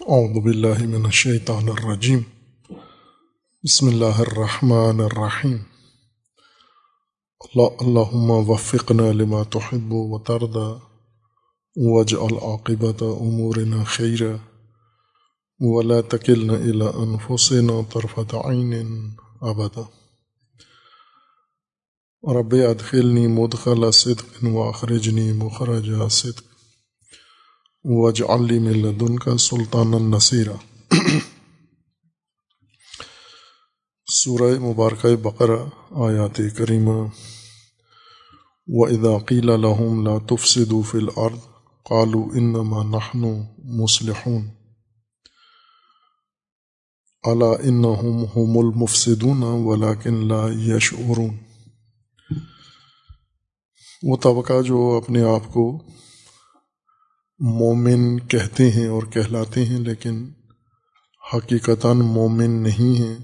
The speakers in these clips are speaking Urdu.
اعوذ باللہ من الشیطان الرجیم۔ بسم اللہ الرحمن الرحیم۔ اللہم وفقنا لما تحب و تردا واجعل عاقبت امورنا خیرا۔ ولا تکلنا الى انفسنا طرفت عین ابدا۔ رب ادخلنی مدخل صدق واخرجنی مخرج صدق۔ وج علی ملدن کا سلطان النصیرہ سورہ مبارکہ بقرہ آیات کریمہ. و اداقیل الحم لا تفسدوا فی الارض قالوا انما نحن مسلحون الا انہم هم المفسدون ولكن لا يشعرون. وہ طبقہ جو اپنے آپ کو مومن کہتے ہیں اور کہلاتے ہیں، لیکن حقیقتاً مومن نہیں ہیں،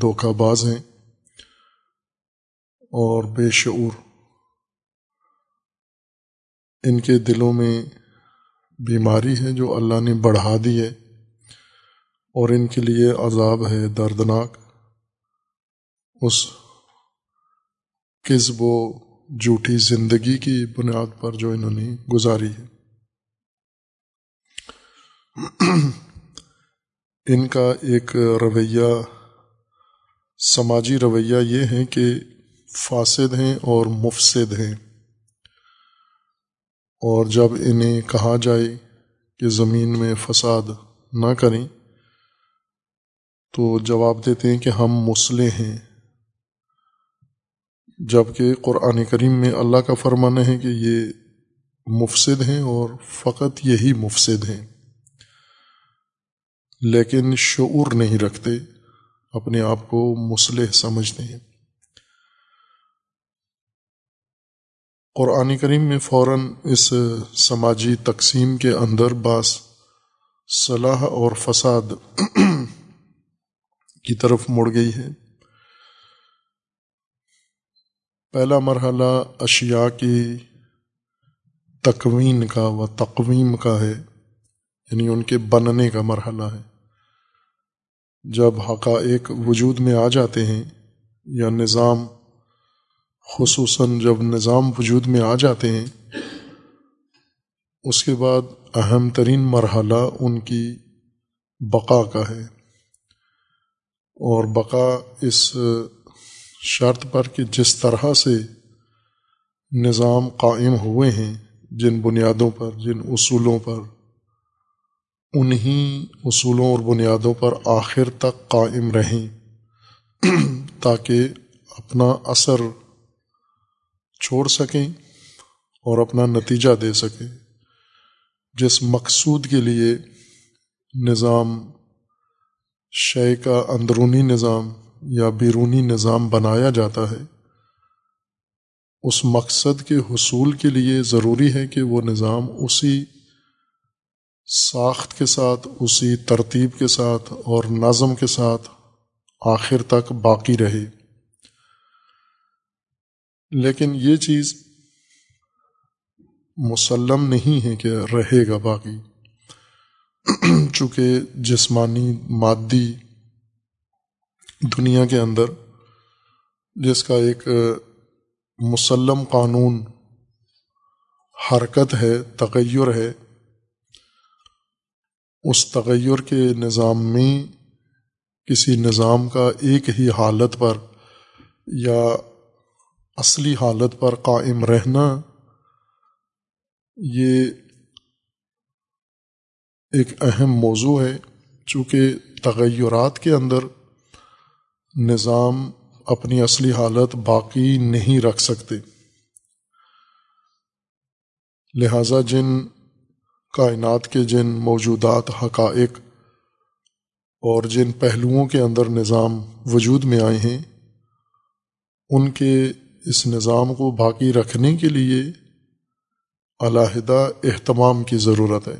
دھوکہ باز ہیں اور بے شعور۔ ان کے دلوں میں بیماری ہے جو اللہ نے بڑھا دی ہے، اور ان کے لیے عذاب ہے دردناک۔ اس کسب و جھوٹی زندگی کی بنیاد پر جو انہوں نے گزاری ہے۔ ان کا ایک رویہ، سماجی رویہ یہ ہے کہ فاسد ہیں اور مفسد ہیں۔ اور جب انہیں کہا جائے کہ زمین میں فساد نہ کریں، تو جواب دیتے ہیں کہ ہم مسلح ہیں۔ جبکہ قرآن کریم میں اللہ کا فرمانا ہے کہ یہ مفسد ہیں اور فقط یہی مفسد ہیں۔ لیکن شعور نہیں رکھتے، اپنے آپ کو مسلح سمجھتے ہیں۔ قرآن کریم میں فوراً اس سماجی تقسیم کے اندر بعض صلاح اور فساد کی طرف مڑ گئی ہے۔ پہلا مرحلہ اشیاء کی تکوین کا و تقویم کا ہے یعنی ان کے بننے کا مرحلہ ہے۔ جب حقائق وجود میں آ جاتے ہیں یا نظام، خصوصاً جب نظام وجود میں آ جاتے ہیں، اس کے بعد اہم ترین مرحلہ ان کی بقا کا ہے۔ اور بقا اس شرط پر کہ جس طرح سے نظام قائم ہوئے ہیں، جن بنیادوں پر، جن اصولوں پر انہیں اصولوں اور بنیادوں پر آخر تک قائم رہیں تاکہ اپنا اثر چھوڑ سکیں اور اپنا نتیجہ دے سکیں۔ جس مقصود کے لیے نظام شے کا اندرونی نظام یا بیرونی نظام بنایا جاتا ہے، اس مقصد کے حصول کے لیے ضروری ہے کہ وہ نظام اسی ساخت کے ساتھ، اسی ترتیب کے ساتھ اور نظم کے ساتھ آخر تک باقی رہے۔ لیکن یہ چیز مسلم نہیں ہے کہ رہے گا باقی۔ چونکہ جسمانی، مادی دنیا کے اندر، جس کا ایک مسلم قانون حرکت ہے، تغیر ہے اس تغیر کے نظام میں کسی نظام کا ایک ہی حالت پر یا اصلی حالت پر قائم رہنا یہ ایک اہم موضوع ہے، چونکہ تغیرات کے اندر نظام اپنی اصلی حالت باقی نہیں رکھ سکتے۔ لہذا جن کائنات کے جن موجودات حقائق اور جن پہلوؤں کے اندر نظام وجود میں آئے ہیں، ان کے اس نظام کو باقی رکھنے کے لیے علیحدہ اہتمام کی ضرورت ہے۔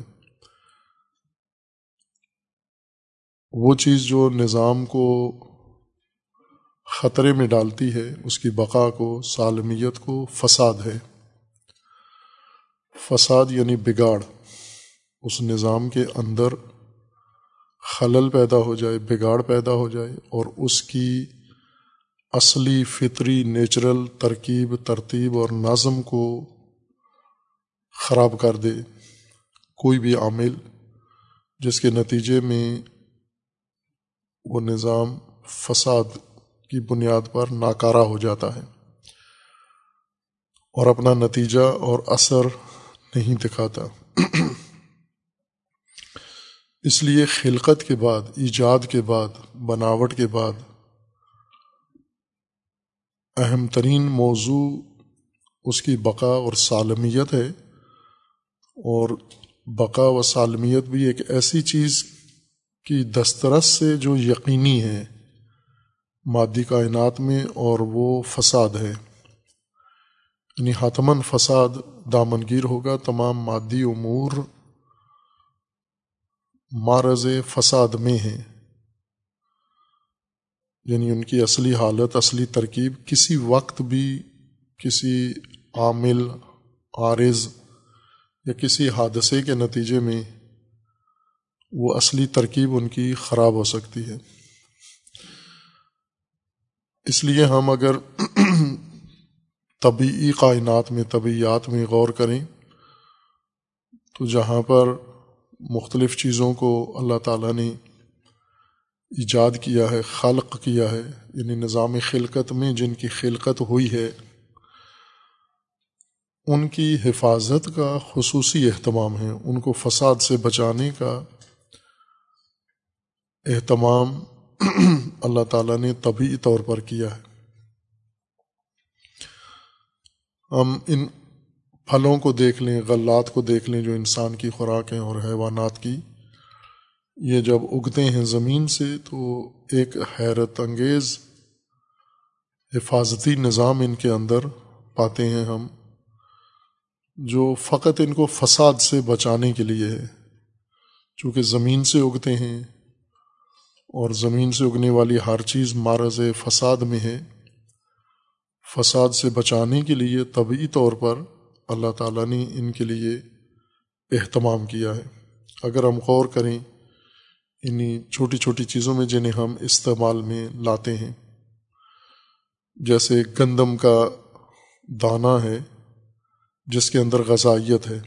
وہ چیز جو نظام کو خطرے میں ڈالتی ہے، اس کی بقا کو، سالمیت کو فساد ہے۔ فساد یعنی بگاڑ۔ اس نظام کے اندر خلل پیدا ہو جائے، بگاڑ پیدا ہو جائے اور اس کی اصلی فطری، نیچرل ترکیب، ترتیب اور نظم کو خراب کر دے کوئی بھی عامل، جس کے نتیجے میں وہ نظام فساد کی بنیاد پر ناکارہ ہو جاتا ہے اور اپنا نتیجہ اور اثر نہیں دکھاتا۔ اس لیے خلقت کے بعد، ایجاد کے بعد، بناوٹ کے بعد اہم ترین موضوع اس کی بقا اور سالمیت ہے۔ اور بقا و سالمیت بھی ایک ایسی چیز کی دسترس سے جو یقینی ہے مادی کائنات میں اور وہ فساد ہے۔ یعنی حتمن فساد دامنگیر ہوگا، تمام مادی امور معرض فساد میں ہیں۔ یعنی ان کی اصلی حالت، اصلی ترکیب، کسی وقت بھی کسی عامل، عارض یا کسی حادثے کے نتیجے میں وہ اصلی ترکیب ان کی خراب ہو سکتی ہے۔ اس لیے ہم اگر طبعی کائنات میں طبعیات میں غور کریں تو جہاں پر مختلف چیزوں کو اللہ تعالیٰ نے ایجاد کیا ہے، خلق کیا ہے یعنی نظام خلقت میں جن کی خلقت ہوئی ہے، ان کی حفاظت کا خصوصی اہتمام ہے، ان کو فساد سے بچانے کا اہتمام اللہ تعالیٰ نے طبی طور پر کیا ہے۔ ہم ان پھلوں کو دیکھ لیں، غلات کو دیکھ لیں جو انسان کی خوراک ہیں اور حیوانات کی۔ یہ جب اگتے ہیں زمین سے تو ایک حیرت انگیز، حفاظتی نظام ان کے اندر پاتے ہیں ہم، جو فقط ان کو فساد سے بچانے کے لیے ہے۔ چونکہ زمین سے اگتے ہیں اور زمین سے اگنے والی ہر چیز مارز فساد میں ہے۔ فساد سے بچانے کے لیے طبعی طور پر اللہ تعالیٰ نے ان کے لیے اہتمام کیا ہے۔ اگر ہم غور کریں انہیں چھوٹی چھوٹی چیزوں میں جنہیں ہم استعمال میں لاتے ہیں، جیسے گندم کا دانہ ہے، جس کے اندر غذائیت ہے،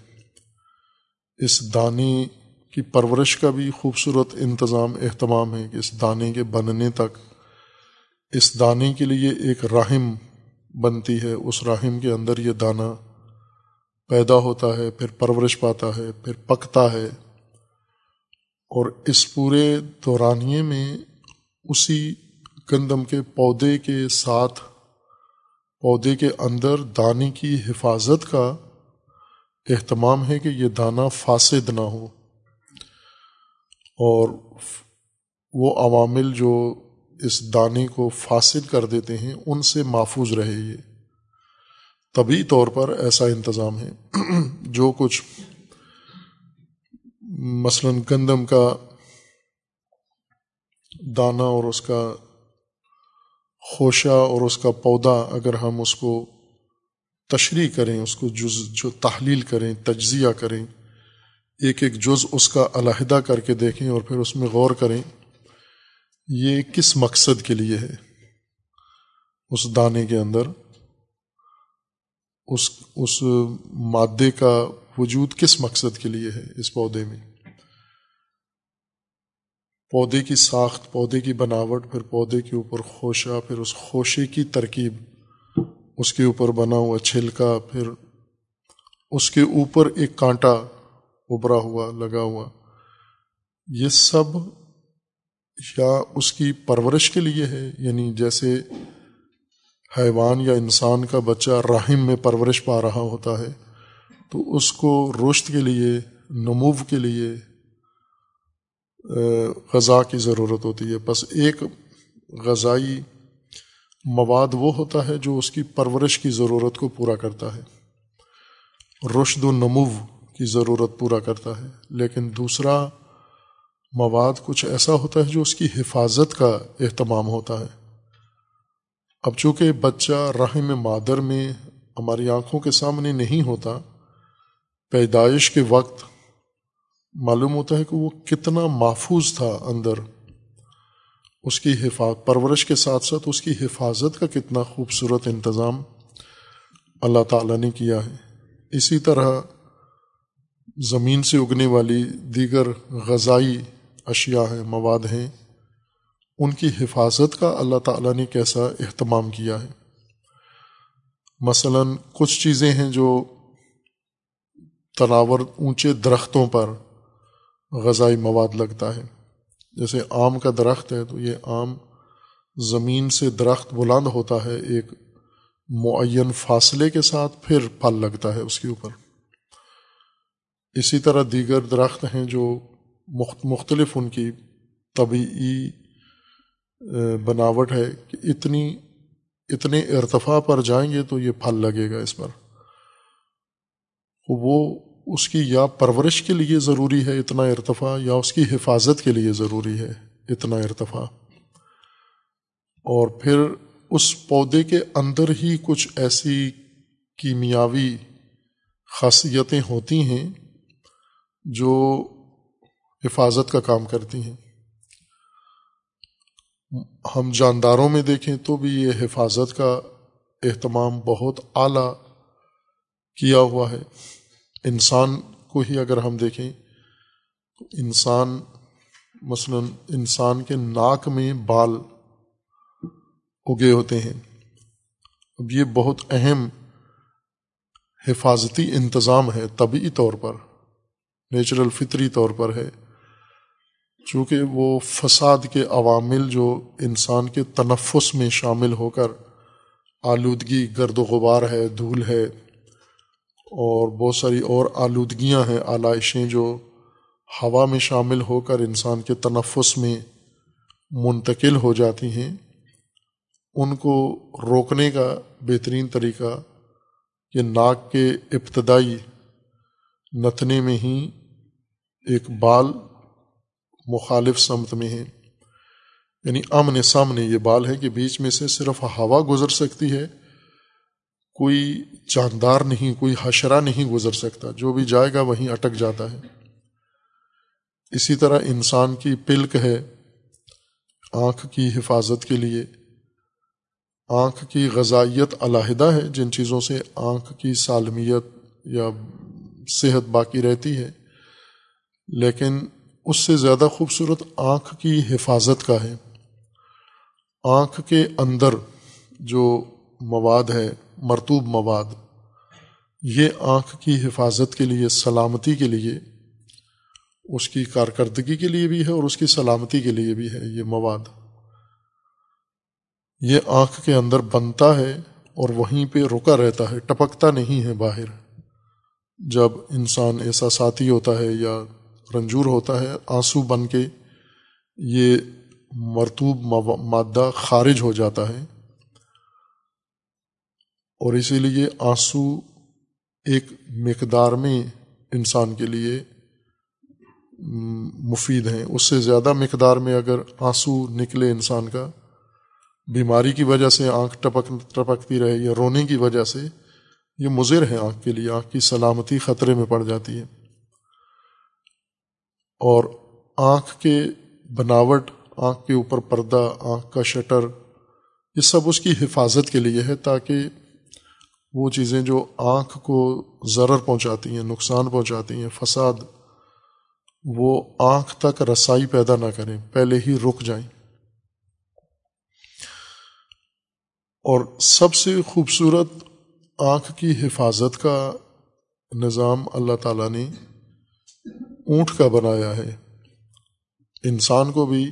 اس دانے کی پرورش کا بھی خوبصورت انتظام، اہتمام ہے کہ اس دانے کے بننے تک، اس دانے کے لیے ایک رحم بنتی ہے، اس رحم کے اندر یہ دانہ پیدا ہوتا ہے، پھر پرورش پاتا ہے، پھر پکتا ہے۔ اور اس پورے دورانیے میں اسی گندم کے پودے کے ساتھ، پودے کے اندر دانے کی حفاظت کا اہتمام ہے کہ یہ دانہ فاسد نہ ہو۔ اور وہ عوامل جو اس دانے کو فاسد کر دیتے ہیں، ان سے محفوظ رہے یہ۔ طبی طور پر ایسا انتظام ہے۔ جو کچھ مثلاً گندم کا دانہ اور اس کا خوشہ اور اس کا پودا اگر ہم اس کو تشریح کریں، اس کو جز، جو تحلیل کریں، تجزیہ کریں، ایک ایک جز اس کا علیحدہ کر کے دیکھیں اور پھر اس میں غور کریں، یہ کس مقصد کے لیے ہے؟ اس دانے کے اندر۔ اس اس مادے کا وجود کس مقصد کے لیے ہے اس پودے میں؟ پودے کی ساخت، پودے کی بناوٹ، پھر پودے کے اوپر خوشہ، پھر اس خوشے کی ترکیب، اس کے اوپر بنا ہوا چھلکا، پھر اس کے اوپر ایک کانٹا ابھرا ہوا، لگا ہوا۔ یہ سب یا اس کی پرورش کے لیے ہے؟ یعنی جیسے حیوان یا انسان کا بچہ رحم میں پرورش پا رہا ہوتا ہے، تو اس کو رشت کے لیے، نمو کے لیے غذا کی ضرورت ہوتی ہے۔ بس ایک غذائی مواد وہ ہوتا ہے جو اس کی پرورش کی ضرورت کو پورا کرتا ہے۔ رشد و نمو کی ضرورت پورا کرتا ہے۔ لیکن دوسرا مواد کچھ ایسا ہوتا ہے جو اس کی حفاظت کا اہتمام ہوتا ہے۔ اب چونکہ بچہ رحم مادر میں ہماری آنکھوں کے سامنے نہیں ہوتا، پیدائش کے وقت معلوم ہوتا ہے کہ وہ کتنا محفوظ تھا اندر۔ اس کی حفاظت پرورش کے ساتھ ساتھ اس کی حفاظت کا کتنا خوبصورت انتظام اللہ تعالیٰ نے کیا ہے۔ اسی طرح زمین سے اگنے والی دیگر غذائی اشیاء ہیں، مواد ہیں۔ ان کی حفاظت کا اللہ تعالیٰ نے کیسا اہتمام کیا ہے۔ مثلا کچھ چیزیں ہیں جو تناور اونچے درختوں پر غذائی مواد لگتا ہے۔ جیسے آم کا درخت ہے تو یہ آم زمین سے درخت بلند ہوتا ہے، ایک معین فاصلے کے ساتھ پھر پھل لگتا ہے اس کے اوپر۔ اسی طرح دیگر درخت ہیں جو مختلف ان کی طبعی بناوٹ ہے کہ اتنی، اتنے ارتفاع پر جائیں گے تو یہ پھل لگے گا اس پر۔ وہ اس کی یا پرورش کے لیے ضروری ہے اتنا ارتفاع، یا اس کی حفاظت کے لیے ضروری ہے اتنا ارتفاع۔ اور پھر اس پودے کے اندر ہی کچھ ایسی کیمیاوی خاصیتیں ہوتی ہیں جو حفاظت کا کام کرتی ہیں۔ ہم جانداروں میں دیکھیں تو بھی یہ حفاظت کا اہتمام بہت اعلیٰ کیا ہوا ہے۔ انسان کو ہی اگر ہم دیکھیں تو انسان، مثلا انسان کے ناک میں بال اگے ہوتے ہیں۔ اب یہ بہت اہم حفاظتی انتظام ہے طبعی طور پر، نیچرل فطری طور پر ہے۔ چونکہ وہ فساد کے عوامل جو انسان کے تنفس میں شامل ہو کر آلودگی، گرد و غبار ہے، دھول ہے، اور بہت ساری اور آلودگیاں ہیں، آلائشیں جو ہوا میں شامل ہو کر انسان کے تنفس میں منتقل ہو جاتی ہیں، ان کو روکنے کا بہترین طریقہ یہ ناک کے ابتدائی نتنے میں ہی ایک بال مخالف سمت میں ہے یعنی امن سامنے یہ بال ہے کہ بیچ میں سے صرف ہوا گزر سکتی ہے، کوئی جاندار نہیں، کوئی حشرہ نہیں گزر سکتا۔ جو بھی جائے گا وہیں اٹک جاتا ہے۔ اسی طرح انسان کی پلک ہے آنکھ کی حفاظت کے لیے۔ آنکھ کی غذائیت علیحدہ ہے، جن چیزوں سے آنکھ کی سالمیت یا صحت باقی رہتی ہے۔ لیکن اس سے زیادہ خوبصورت آنکھ کی حفاظت کا ہے۔ آنکھ کے اندر جو مواد ہے مرتوب مواد، یہ آنکھ کی حفاظت کے لیے، سلامتی کے لیے، اس کی کارکردگی کے لیے بھی ہے اور اس کی سلامتی کے لیے بھی ہے یہ مواد۔ یہ آنکھ کے اندر بنتا ہے اور وہیں پہ رکا رہتا ہے، ٹپکتا نہیں ہے باہر۔ جب انسان ایسا ساتھی ہوتا ہے یا رنجور ہوتا ہے، آنسو بن کے یہ مرتوب مادہ خارج ہو جاتا ہے۔ اور اسی لیے آنسو ایک مقدار میں انسان کے لیے مفید ہیں۔ اس سے زیادہ مقدار میں اگر آنسو نکلے انسان کا، بیماری کی وجہ سے آنکھ ٹپک، ٹپکتی رہے یا رونے کی وجہ سے، یہ مضر ہے آنکھ کے لیے۔ آنکھ کی سلامتی خطرے میں پڑ جاتی ہے۔ اور آنکھ کے بناوٹ، آنکھ کے اوپر پردہ، آنکھ کا شٹر، یہ سب اس کی حفاظت کے لیے ہے تاکہ وہ چیزیں جو آنکھ کو ضرر پہنچاتی ہیں، نقصان پہنچاتی ہیں، فساد، وہ آنکھ تک رسائی پیدا نہ کریں، پہلے ہی رک جائیں۔ اور سب سے خوبصورت آنکھ کی حفاظت کا نظام اللہ تعالیٰ نے اونٹ کا بنایا ہے۔ انسان کو بھی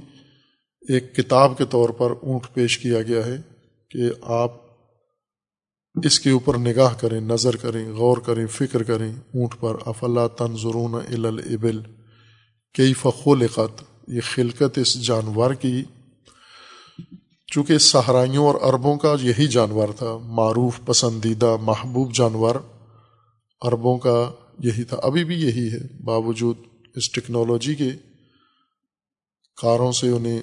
ایک کتاب کے طور پر اونٹ پیش کیا گیا ہے کہ آپ اس کے اوپر نگاہ کریں، نظر کریں، غور کریں، فکر کریں۔ اونٹ پر افلا تنظرون الابل۔ کئی فخولقت یہ خلقت اس جانور کی۔ چونکہ صحرائیوں اور عربوں کا یہی جانور تھا، معروف، پسندیدہ، محبوب جانور۔ عربوں کا یہی تھا۔ ابھی بھی یہی ہے۔ باوجود اس ٹیکنالوجی کے کاروں سے، انہیں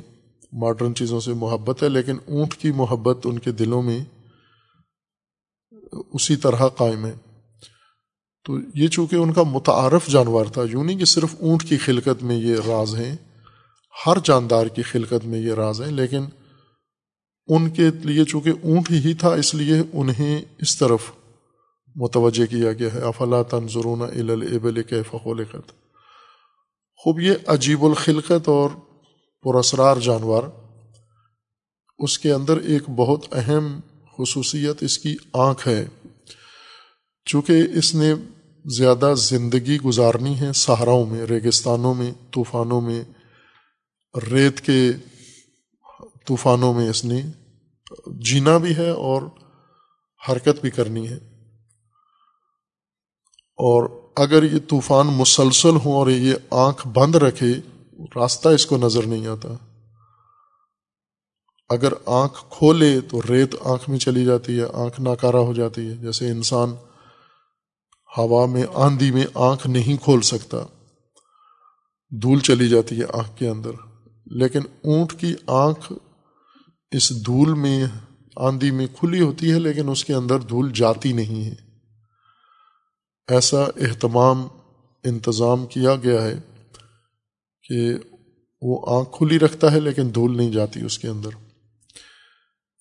ماڈرن چیزوں سے محبت ہے، لیکن اونٹ کی محبت ان کے دلوں میں اسی طرح قائم ہے۔ تو یہ چونکہ ان کا متعارف جانور تھا، یوں نہیں کہ صرف اونٹ کی خلقت میں یہ راز ہیں، ہر جاندار کی خلقت میں یہ راز ہیں، لیکن ان کے لیے چونکہ اونٹ ہی تھا، اس لیے انہیں اس طرف متوجہ کیا گیا ہے، افلا تنظرون الابل کے خلقت؟ خوب، یہ عجیب الخلقت اور پراسرار جانور، اس کے اندر ایک بہت اہم خصوصیت اس کی آنکھ ہے۔ چونکہ اس نے زیادہ زندگی گزارنی ہے صحراؤں میں، ریگستانوں میں، طوفانوں میں، ریت کے طوفانوں میں اس نے جینا بھی ہے اور حرکت بھی کرنی ہے۔ اور اگر یہ طوفان مسلسل ہوں اور یہ آنکھ بند رکھے، راستہ اس کو نظر نہیں آتا۔ اگر آنکھ کھولے تو ریت آنکھ میں چلی جاتی ہے، آنکھ ناکارہ ہو جاتی ہے۔ جیسے انسان ہوا میں، آندھی میں آنکھ نہیں کھول سکتا، دھول چلی جاتی ہے آنکھ کے اندر۔ لیکن اونٹ کی آنکھ اس دھول میں، آندھی میں کھلی ہوتی ہے، لیکن اس کے اندر دھول جاتی نہیں ہے۔ ایسا اہتمام انتظام کیا گیا ہے کہ وہ آنکھ کھلی رکھتا ہے لیکن دھول نہیں جاتی اس کے اندر۔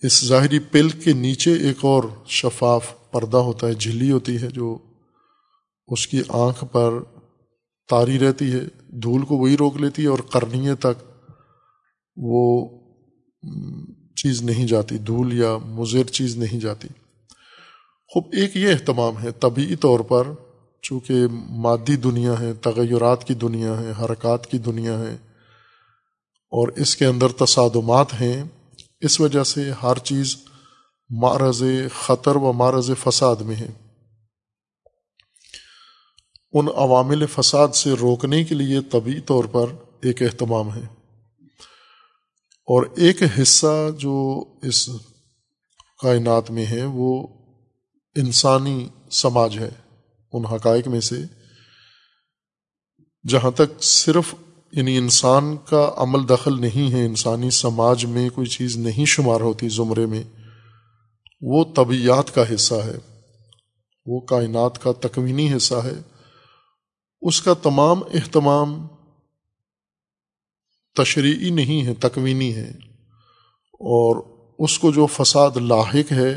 اس ظاہری پل کے نیچے ایک اور شفاف پردہ ہوتا ہے، جھلی ہوتی ہے جو اس کی آنکھ پر تاری رہتی ہے۔ دھول کو وہی روک لیتی ہے اور کرنیے تک وہ چیز نہیں جاتی، دھول یا مضر چیز نہیں جاتی۔ خوب ایک یہ اہتمام ہے طبعی طور پر چونکہ مادی دنیا ہے تغیرات کی دنیا ہے حرکات کی دنیا ہے اور اس کے اندر تصادمات ہیں، اس وجہ سے ہر چیز معرض خطر و معرض فساد میں ہے۔ ان عوامل فساد سے روکنے کے لیے طبی طور پر ایک اہتمام ہے۔ اور ایک حصہ جو اس کائنات میں ہے، وہ انسانی سماج ہے ان حقائق میں سے، جہاں تک صرف یعنی انسان کا عمل دخل نہیں ہے، انسانی سماج میں کوئی چیز نہیں شمار ہوتی زمرے میں، وہ طبیعت کا حصہ ہے، وہ کائنات کا تکوینی حصہ ہے، اس کا تمام اہتمام تشریعی نہیں ہے، تکوینی ہے، اور اس کو جو فساد لاحق ہے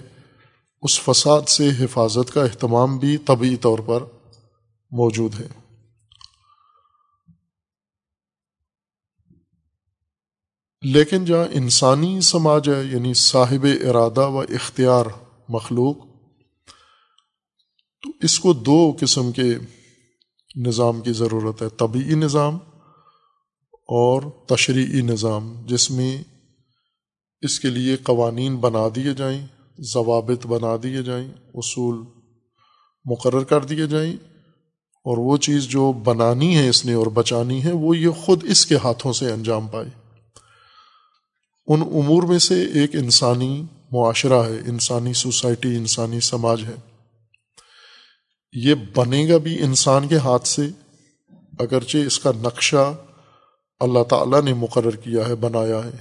اس فساد سے حفاظت کا اہتمام بھی طبی طور پر موجود ہے۔ لیکن جہاں انسانی سماج ہے یعنی صاحب ارادہ و اختیار مخلوق، تو اس کو دو قسم کے نظام کی ضرورت ہے طبعی نظام اور تشریعی نظام، جس میں اس کے لیے قوانین بنا دیے جائیں۔ ضوابط بنا دیے جائیں، اصول مقرر کر دیے جائیں، اور وہ چیز جو بنانی ہے اس نے اور بچانی ہے، وہ یہ خود اس کے ہاتھوں سے انجام پائے۔ ان امور میں سے ایک انسانی معاشرہ ہے، انسانی سوسائٹی، انسانی سماج ہے۔ یہ بنے گا بھی انسان کے ہاتھ سے، اگرچہ اس کا نقشہ اللہ تعالیٰ نے مقرر کیا ہے، بنایا ہے۔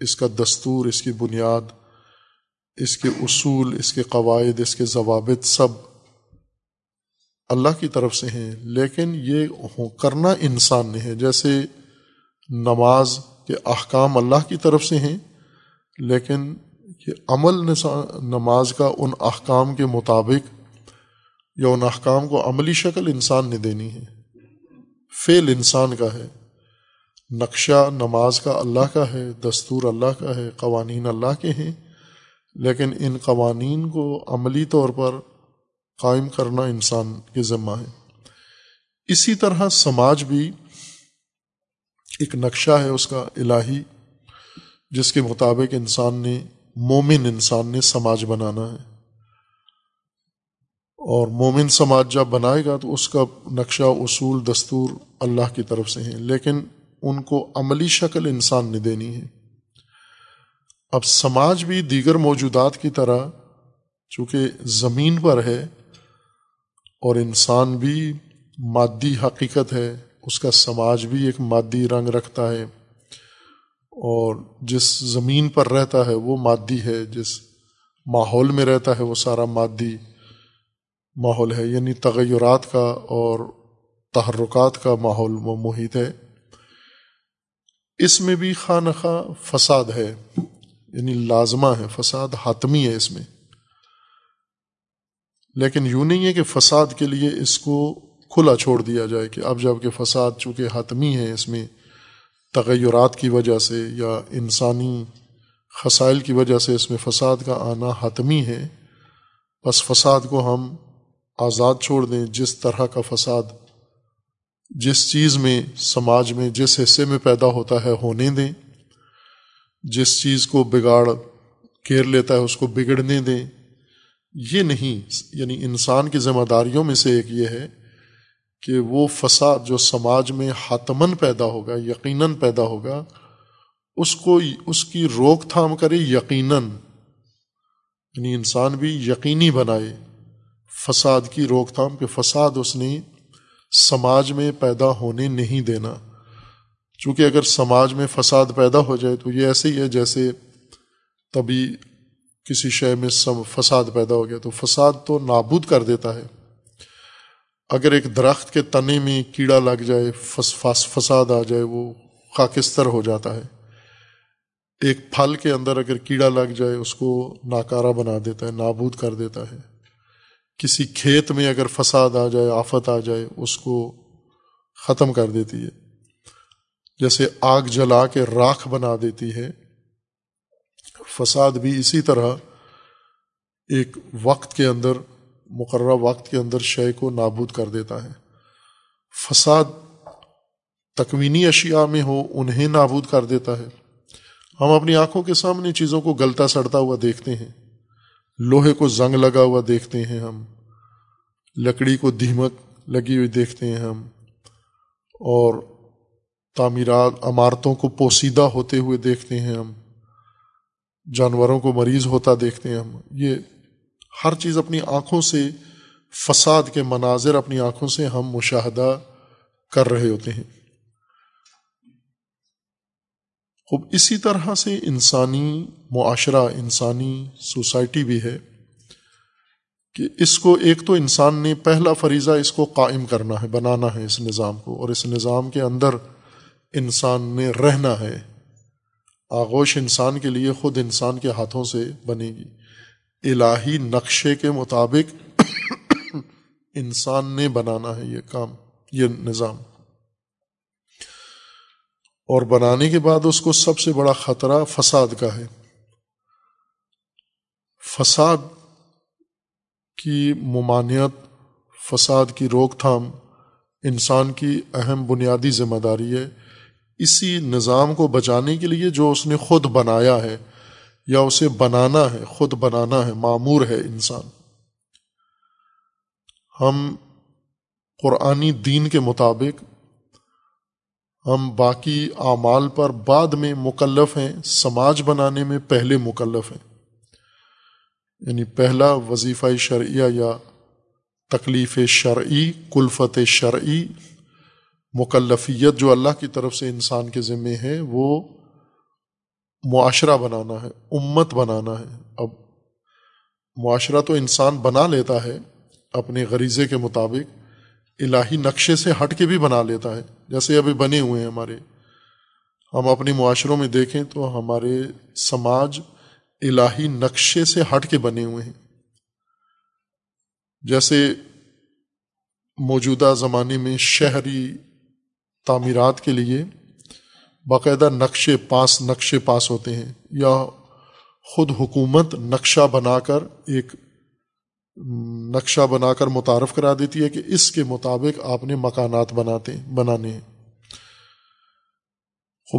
اس کا دستور، اس کی بنیاد اس کے اصول، اس کے قواعد، اس کے ضوابط سب اللہ کی طرف سے ہیں، لیکن یہ کرنا انسان نے ہے۔ جیسے نماز کے احکام اللہ کی طرف سے ہیں، لیکن یہ عمل نماز کا ان احکام کے مطابق یا ان احکام کو عملی شکل انسان نے دینی ہے۔ فعل انسان کا ہے، نقشہ نماز کا اللہ کا ہے، دستور اللہ کا ہے، قوانین اللہ کے ہیں۔ لیکن ان قوانین کو عملی طور پر قائم کرنا انسان کے ذمہ ہے۔ اسی طرح سماج بھی ایک نقشہ ہے اس کا الہی، جس کے مطابق انسان نے، مومن انسان نے سماج بنانا ہے۔ اور مومن سماج جب بنائے گا تو اس کا نقشہ، اصول، دستور اللہ کی طرف سے ہیں، لیکن ان کو عملی شکل انسان نے دینی ہے۔ اب سماج بھی دیگر موجودات کی طرح چونکہ زمین پر ہے اور انسان بھی مادی حقیقت ہے، اس کا سماج بھی ایک مادی رنگ رکھتا ہے اور جس زمین پر رہتا ہے وہ مادی ہے، جس ماحول میں رہتا ہے وہ سارا مادی ماحول ہے۔ یعنی تغیرات کا اور تحرکات کا ماحول و محیط ہے۔ اس میں بھی خواہ نخواہ فساد ہے۔ یعنی لازمہ ہے، فساد حتمی ہے اس میں۔ لیکن یوں نہیں ہے کہ فساد کے لیے اس کو کھلا چھوڑ دیا جائے کہ اب جبکہ فساد چونکہ حتمی ہے اس میں، تغیرات کی وجہ سے یا انسانی خسائل کی وجہ سے اس میں فساد کا آنا حتمی ہے، بس فساد کو ہم آزاد چھوڑ دیں۔ جس طرح کا فساد جس چیز میں، سماج میں، جس حصے میں پیدا ہوتا ہے، ہونے دیں۔ جس چیز کو بگاڑ کیر لیتا ہے، اس کو بگڑنے دیں۔ یہ نہیں یعنی انسان کی ذمہ داریوں میں سے ایک یہ ہے کہ وہ فساد جو سماج میں حتمن پیدا ہوگا، یقیناً پیدا ہوگا، اس کو، اس کی روک تھام کرے، یقیناً یعنی انسان بھی یقینی بنائے۔ فساد کی روک تھام، کہ فساد اس نے سماج میں پیدا ہونے نہیں دینا۔ چونکہ اگر سماج میں فساد پیدا ہو جائے تو یہ ایسے ہی ہے جیسے تبھی کسی شے میں سب فساد پیدا ہو گیا تو فساد تو نابود کر دیتا ہے۔ اگر ایک درخت کے تنے میں کیڑا لگ جائے، فس فس فساد آ جائے، وہ خاکستر ہو جاتا ہے۔ ایک پھل کے اندر اگر کیڑا لگ جائے، اس کو ناکارہ بنا دیتا ہے، نابود کر دیتا ہے۔ کسی کھیت میں اگر فساد آ جائے، آفت آ جائے، اس کو ختم کر دیتی ہے۔ جیسے آگ جلا کے راکھ بنا دیتی ہے۔ فساد بھی اسی طرح ایک وقت کے اندر، مقررہ وقت کے اندر شے کو نابود کر دیتا ہے۔ فساد تکوینی اشیاء میں ہو، انہیں نابود کر دیتا ہے۔ ہم اپنی آنکھوں کے سامنے چیزوں کو گلتا سڑتا ہوا دیکھتے ہیں۔ لوہے کو زنگ لگا ہوا دیکھتے ہیں ہم۔ لکڑی کو دھیمک لگی ہوئی دیکھتے ہیں ہم۔ اور تعمیرات، عمارتوں کو پوسیدہ ہوتے ہوئے دیکھتے ہیں ہم، جانوروں کو مریض ہوتا دیکھتے ہیں ہم۔ یہ ہر چیز اپنی آنکھوں سے، فساد کے مناظر اپنی آنکھوں سے ہم مشاہدہ کر رہے ہوتے ہیں۔ خوب، اسی طرح سے انسانی معاشرہ، انسانی سوسائٹی بھی ہے کہ اس کو، ایک تو انسان نے پہلا فریضہ اس کو قائم کرنا ہے، بنانا ہے اس نظام کو، اور اس نظام کے اندر انسان نے رہنا ہے، آغوش انسان کے لیے خود انسان کے ہاتھوں سے بنے گی۔ الہی نقشے کے مطابق انسان نے بنانا ہے یہ کام، یہ نظام۔ اور بنانے کے بعد اس کو سب سے بڑا خطرہ فساد کا ہے۔ فساد کی ممانعت، فساد کی روک تھام انسان کی اہم بنیادی ذمہ داری ہے۔ اسی نظام کو بچانے کے لیے جو اس نے خود بنایا ہے یا اسے بنانا ہے، خود بنانا ہے، معمور ہے انسان۔ ہم قرآنی دین کے مطابق، ہم باقی اعمال پر بعد میں مکلف ہیں، سماج بنانے میں پہلے مکلف ہیں۔ یعنی پہلا وظیفہ شرعیہ یا تکلیف شرعی، کلفت شرعی مکلفیت جو اللہ کی طرف سے انسان کے ذمے ہے، وہ معاشرہ بنانا ہے، امت بنانا ہے۔ اب معاشرہ تو انسان بنا لیتا ہے، اپنے غریضے کے مطابق، الہی نقشے سے ہٹ کے بھی بنا لیتا ہے۔ جیسے ابھی بنے ہوئے ہیں ہمارے۔ ہم اپنے معاشروں میں دیکھیں تو ہمارے سماج الہی نقشے سے ہٹ کے بنے ہوئے ہیں۔ جیسے موجودہ زمانے میں شہری تعمیرات کے لیے باقاعدہ نقشے پاس نقشے پاس ہوتے ہیں یا خود حکومت نقشہ بنا کر ایک نقشہ بنا کر متعارف کرا دیتی ہے کہ اس کے مطابق آپ نے مکانات بناتے بنانے ہیں۔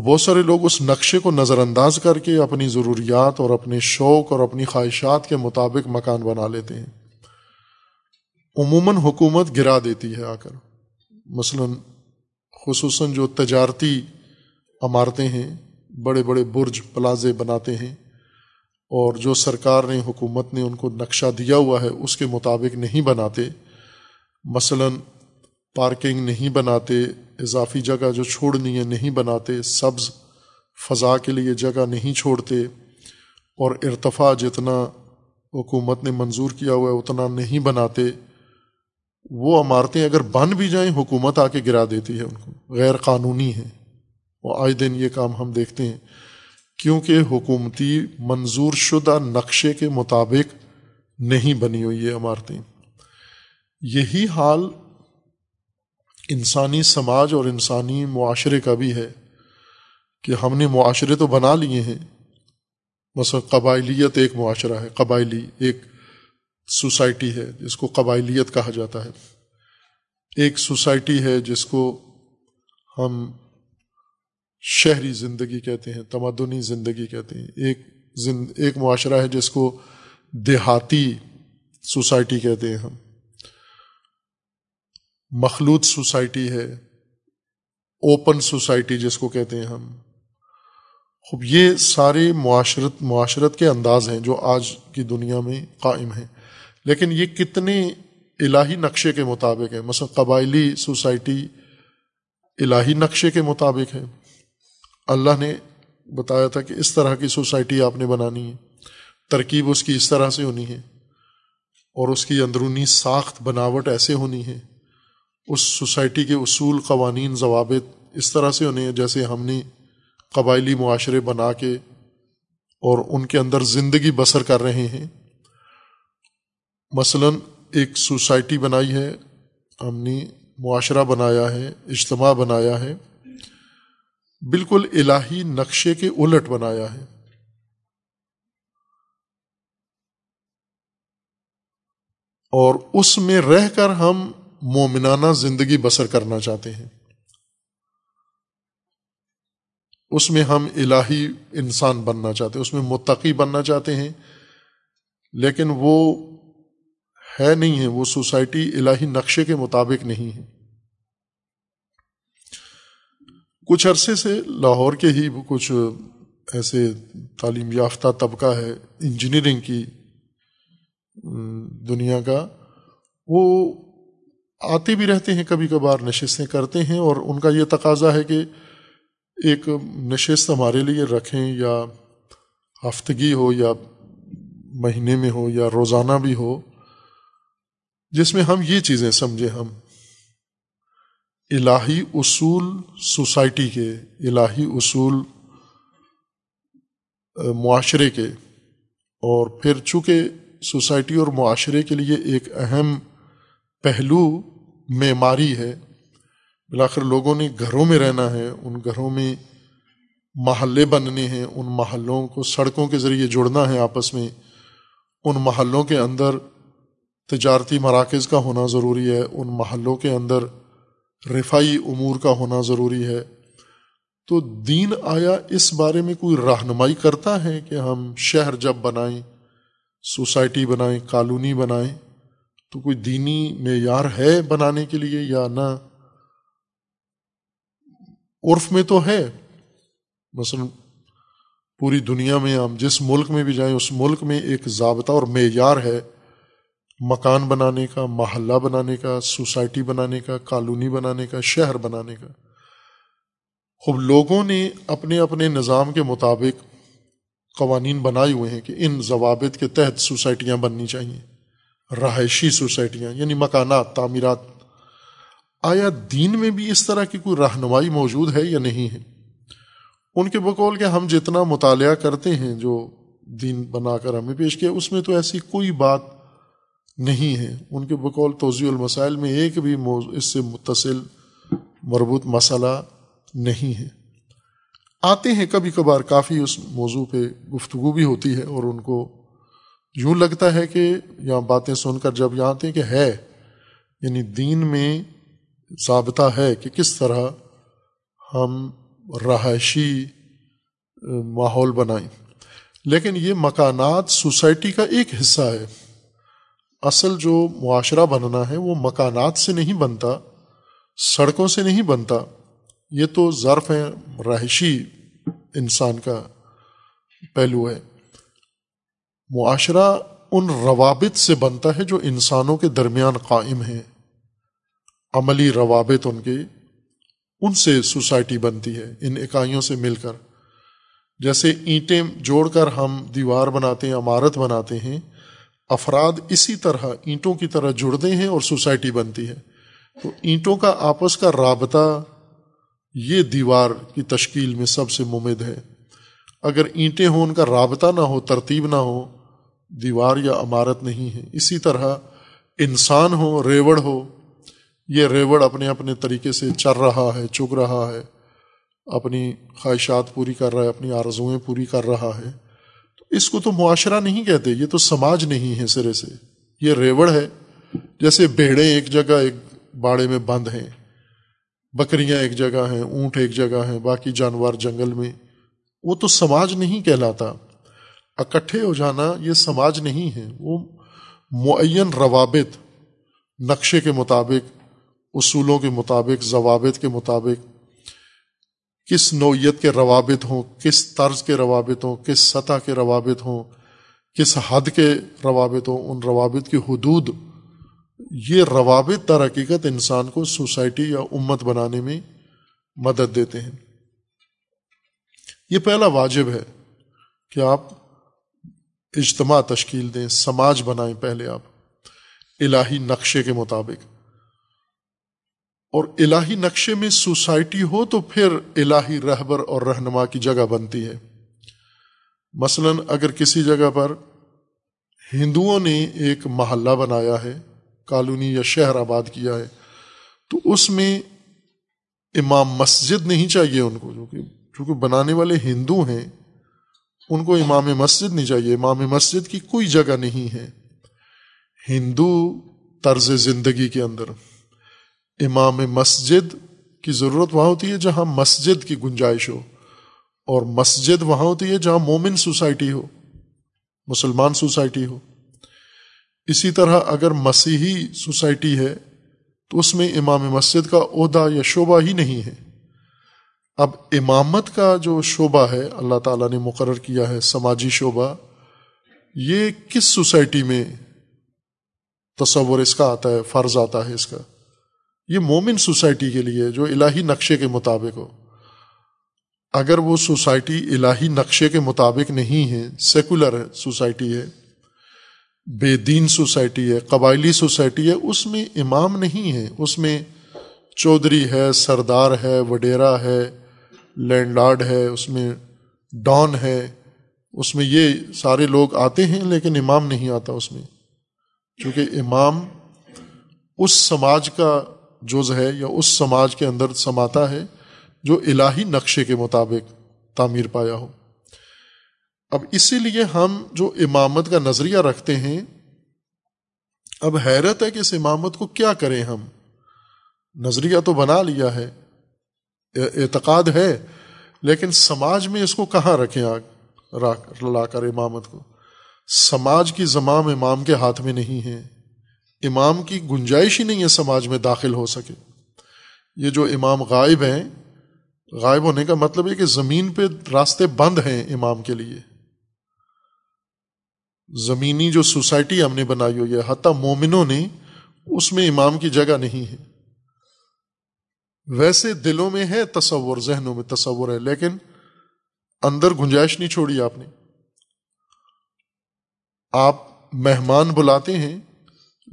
بہت سارے لوگ اس نقشے کو نظر انداز کر کے اپنی ضروریات اور اپنے شوق اور اپنی خواہشات کے مطابق مکان بنا لیتے ہیں۔ عموماً حکومت گرا دیتی ہے آ کر۔ مثلا خصوصاً جو تجارتی عمارتیں ہیں، بڑے بڑے برج، پلازے بناتے ہیں اور جو سرکار نے، حکومت نے ان کو نقشہ دیا ہوا ہے، اس کے مطابق نہیں بناتے۔ مثلاً پارکنگ نہیں بناتے، اضافی جگہ جو چھوڑنی ہے نہیں بناتے، سبز فضا کے لیے جگہ نہیں چھوڑتے اور ارتفاع جتنا حکومت نے منظور کیا ہوا ہے، اتنا نہیں بناتے۔ وہ عمارتیں اگر بن بھی جائیں، حکومت آ کے گرا دیتی ہے ان کو۔ غیر قانونی ہیں۔ وہ آج دن یہ کام ہم دیکھتے ہیں۔ کیونکہ حکومتی منظور شدہ نقشے کے مطابق نہیں بنی ہوئی یہ عمارتیں۔ یہی حال انسانی سماج اور انسانی معاشرے کا بھی ہے کہ ہم نے معاشرے تو بنا لیے ہیں۔ مثلا قبائلیت ایک معاشرہ ہے، قبائلی ایک سوسائٹی ہے، جس کو قبائلیت کہا جاتا ہے۔ ایک سوسائٹی ہے جس کو ہم شہری زندگی کہتے ہیں، تمدنی زندگی کہتے ہیں۔ ایک زند ایک معاشرہ ہے جس کو دیہاتی سوسائٹی کہتے ہیں ہم۔ مخلوط سوسائٹی ہے، اوپن سوسائٹی جس کو کہتے ہیں ہم۔ خوب، یہ سارے معاشرت معاشرت کے انداز ہیں جو آج کی دنیا میں قائم ہیں۔ لیکن یہ کتنے الہی نقشے کے مطابق ہے مثلا قبائلی سوسائٹی الہی نقشے کے مطابق ہے اللہ نے بتایا تھا کہ اس طرح کی سوسائٹی آپ نے بنانی ہے۔ ترکیب اس کی اس طرح سے ہونی ہے۔ اور اس کی اندرونی ساخت، بناوٹ ایسے ہونی ہے۔ اس سوسائٹی کے اصول، قوانین، ضوابط اس طرح سے ہونے ہیں جیسے ہم نے قبائلی معاشرے بنا کے اور ان کے اندر زندگی بسر کر رہے ہیں۔ مثلا ایک سوسائٹی بنائی ہے ہم نے معاشرہ بنایا ہے، اجتماع بنایا ہے، بالکل الہی نقشے کے الٹ بنایا ہے۔ اور اس میں رہ کر ہم مومنانہ زندگی بسر کرنا چاہتے ہیں۔ اس میں ہم الہی انسان بننا چاہتے ہیں، اس میں متقی بننا چاہتے ہیں، لیکن وہ ہے نہیں ہے، وہ سوسائٹی الہی نقشے کے مطابق نہیں ہے۔ کچھ عرصے سے لاہور کے ہی کچھ ایسے تعلیم یافتہ طبقہ ہے، انجینئرنگ کی دنیا کا، وہ آتے بھی رہتے ہیں، کبھی کبھار نشستیں کرتے ہیں اور ان کا یہ تقاضا ہے کہ ایک نشست ہمارے لیے رکھیں یا ہفتگی ہو یا مہینے میں ہو یا روزانہ بھی ہو۔ جس میں ہم یہ چیزیں سمجھیں، ہم الہی اصول سوسائٹی کے، الہی اصول معاشرے کے۔ اور پھر چونکہ سوسائٹی اور معاشرے کے لیے ایک اہم پہلو معماری ہے بلاخر لوگوں نے گھروں میں رہنا ہے، ان گھروں میں محلے بننے ہیں، ان محلوں کو سڑکوں کے ذریعے جڑنا ہے آپس میں، ان محلوں کے اندر تجارتی مراکز کا ہونا ضروری ہے، ان محلوں کے اندر رفائی امور کا ہونا ضروری ہے۔ تو دین آیا اس بارے میں کوئی رہنمائی کرتا ہے کہ ہم شہر جب بنائیں، سوسائٹی بنائیں، کالونی بنائیں، تو کوئی دینی معیار ہے بنانے کے لیے یا نہ؟ عرف میں تو ہے۔ مثلا پوری دنیا میں ہم جس ملک میں بھی جائیں، اس ملک میں ایک ضابطہ اور معیار ہے۔ مکان بنانے کا، محلہ بنانے کا، سوسائٹی بنانے کا، کالونی بنانے کا، شہر بنانے کا۔ خوب لوگوں نے اپنے اپنے نظام کے مطابق قوانین بنائے ہوئے ہیں کہ ان ضوابط کے تحت سوسائٹیاں بننی چاہیے۔ رہائشی سوسائٹیاں یعنی مکانات، تعمیرات۔ آیا دین میں بھی اس طرح کی کوئی رہنمائی موجود ہے یا نہیں ہے؟ ان کے بقول کہ ہم جتنا مطالعہ کرتے ہیں جو دین بنا کر ہمیں پیش کیا، اس میں تو ایسی کوئی بات نہیں ہے۔ ان کے بقول توضیع المسائل میں ایک بھی اس سے متصل، مربوط مسئلہ نہیں ہے۔ آتے ہیں کبھی کبھار، کافی اس موضوع پہ گفتگو بھی ہوتی ہے اور ان کو یوں لگتا ہے کہ یہاں باتیں سن کر جب یہاں آتے ہیں کہ ہے یعنی دین میں ضابطہ ہے کہ کس طرح ہم رہائشی ماحول بنائیں۔ لیکن یہ مکانات، سوسائٹی کا ایک حصہ ہے۔ اصل جو معاشرہ بننا ہے وہ مکانات سے نہیں بنتا، سڑکوں سے نہیں بنتا، یہ تو ظرف ہے رہائشی انسان کا پہلو ہے۔ معاشرہ ان روابط سے بنتا ہے جو انسانوں کے درمیان قائم ہیں۔ عملی روابط ان کے، ان سے سوسائٹی بنتی ہے، ان اکائیوں سے مل کر۔ جیسے اینٹیں جوڑ کر ہم دیوار بناتے ہیں، عمارت بناتے ہیں افراد اسی طرح اینٹوں کی طرح جڑتے ہیں اور سوسائٹی بنتی ہے۔ تو اینٹوں کا آپس کا رابطہ یہ دیوار کی تشکیل میں سب سے ممد ہے۔ اگر اینٹیں ہوں، ان کا رابطہ نہ ہو، ترتیب نہ ہو، دیوار یا عمارت نہیں ہے۔ اسی طرح انسان ہو، ریوڑ ہو، یہ ریوڑ اپنے اپنے طریقے سے چر رہا ہے، چگ رہا ہے، اپنی خواہشات پوری کر رہا ہے، اپنی آرزوئیں پوری کر رہا ہے۔ اس کو تو معاشرہ نہیں کہتے، یہ تو سماج نہیں ہے سرے سے۔ یہ ریوڑ ہے۔ جیسے بھیڑیں ایک جگہ ایک باڑے میں بند ہیں، بکریاں ایک جگہ ہیں، اونٹ ایک جگہ ہیں، باقی جانور جنگل میں۔ وہ تو سماج نہیں کہلاتا۔ اکٹھے ہو جانا یہ سماج نہیں ہے۔ وہ معین روابط، نقشے کے مطابق، اصولوں کے مطابق، ضوابط کے مطابق کس نوعیت کے روابط ہوں، کس طرز کے روابط ہوں، کس سطح کے روابط ہوں، کس حد کے روابط ہوں، ان روابط کی حدود، یہ روابط در حقیقت انسان کو سوسائٹی یا امت بنانے میں مدد دیتے ہیں۔ یہ پہلا واجب ہے کہ آپ اجتماع تشکیل دیں، سماج بنائیں پہلے آپ، الہی نقشے کے مطابق۔ اور الہی نقشے میں سوسائٹی ہو تو پھر الہی رہبر اور رہنما کی جگہ بنتی ہے۔ مثلا اگر کسی جگہ پر ہندوؤں نے ایک محلہ بنایا ہے، کالونی یا شہر آباد کیا ہے، تو اس میں امام مسجد نہیں چاہیے ان کو، جو کہ چونکہ بنانے والے ہندو ہیں، ان کو امام مسجد نہیں چاہیے۔ امام مسجد کی کوئی جگہ نہیں ہے۔ ہندو طرز زندگی کے اندر۔ امام مسجد کی ضرورت وہاں ہوتی ہے جہاں مسجد کی گنجائش ہو، اور مسجد وہاں ہوتی ہے جہاں مومن سوسائٹی ہو، مسلمان سوسائٹی ہو۔ اسی طرح اگر مسیحی سوسائٹی ہے، تو اس میں امام مسجد کا عہدہ یا شعبہ ہی نہیں ہے۔ اب امامت کا جو شعبہ ہے، اللہ تعالیٰ نے مقرر کیا ہے، سماجی شعبہ، یہ کس سوسائٹی میں تصور اس کا آتا ہے، فرض آتا ہے اس کا؟ یہ مومن سوسائٹی کے لیے جو الہی نقشے کے مطابق ہو۔ اگر وہ سوسائٹی الہی نقشے کے مطابق نہیں ہے، سیکولر سوسائٹی ہے، بے دین سوسائٹی ہے، قبائلی سوسائٹی ہے، اس میں امام نہیں ہے۔ اس میں چودھری ہے، سردار ہے، وڈیرا ہے، لینڈ لارڈ ہے، اس میں ڈان ہے۔ اس میں یہ سارے لوگ آتے ہیں لیکن امام نہیں آتا اس میں۔ کیونکہ امام اس سماج کا جز ہے یا اس سماج کے اندر سماتا ہے جو الہی نقشے کے مطابق تعمیر پایا ہو۔ اب اسی لیے ہم جو امامت کا نظریہ رکھتے ہیں، اب حیرت ہے کہ اس امامت کو کیا کریں ہم۔ نظریہ تو بنا لیا ہے، اعتقاد ہے، لیکن سماج میں اس کو کہاں رکھیں آگ لا کر امامت کو؟ سماج کی زمام امام کے ہاتھ میں نہیں ہے۔ امام کی گنجائش ہی نہیں ہے سماج میں داخل ہو سکے۔ یہ جو امام غائب ہیں، غائب ہونے کا مطلب ہے کہ زمین پہ راستے بند ہیں امام کے لیے۔ زمینی جو سوسائٹی ہم نے بنائی ہوئی ہے، حتیٰ مومنوں نے اس میں امام کی جگہ نہیں ہے۔ ویسے دلوں میں ہے تصور، ذہنوں میں تصور ہے، لیکن اندر گنجائش نہیں چھوڑی آپ نے۔ آپ مہمان بلاتے ہیں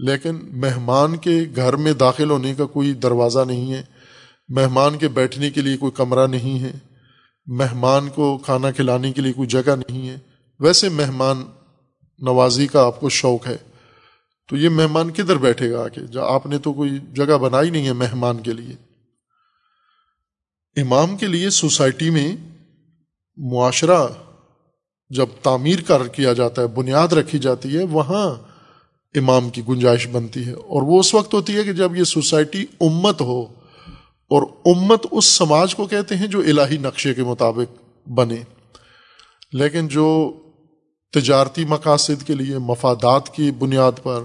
لیکن مہمان کے گھر میں داخل ہونے کا کوئی دروازہ نہیں ہے۔ مہمان کے بیٹھنے کے لیے کوئی کمرہ نہیں ہے۔ مہمان کو کھانا کھلانے کے لیے کوئی جگہ نہیں ہے۔ ویسے مہمان نوازی کا آپ کو شوق ہے۔ تو یہ مہمان کدھر بیٹھے گا آ کے آپ نے تو کوئی جگہ بنائی نہیں ہے مہمان کے لیے۔ امام کے لیے سوسائٹی میں معاشرہ جب تعمیر کر کیا جاتا ہے، بنیاد رکھی جاتی ہے، وہاں امام کی گنجائش بنتی ہے۔ اور وہ اس وقت ہوتی ہے کہ جب یہ سوسائٹی امت ہو، اور امت اس سماج کو کہتے ہیں جو الہی نقشے کے مطابق بنے۔ لیکن جو تجارتی مقاصد کے لیے، مفادات کی بنیاد پر،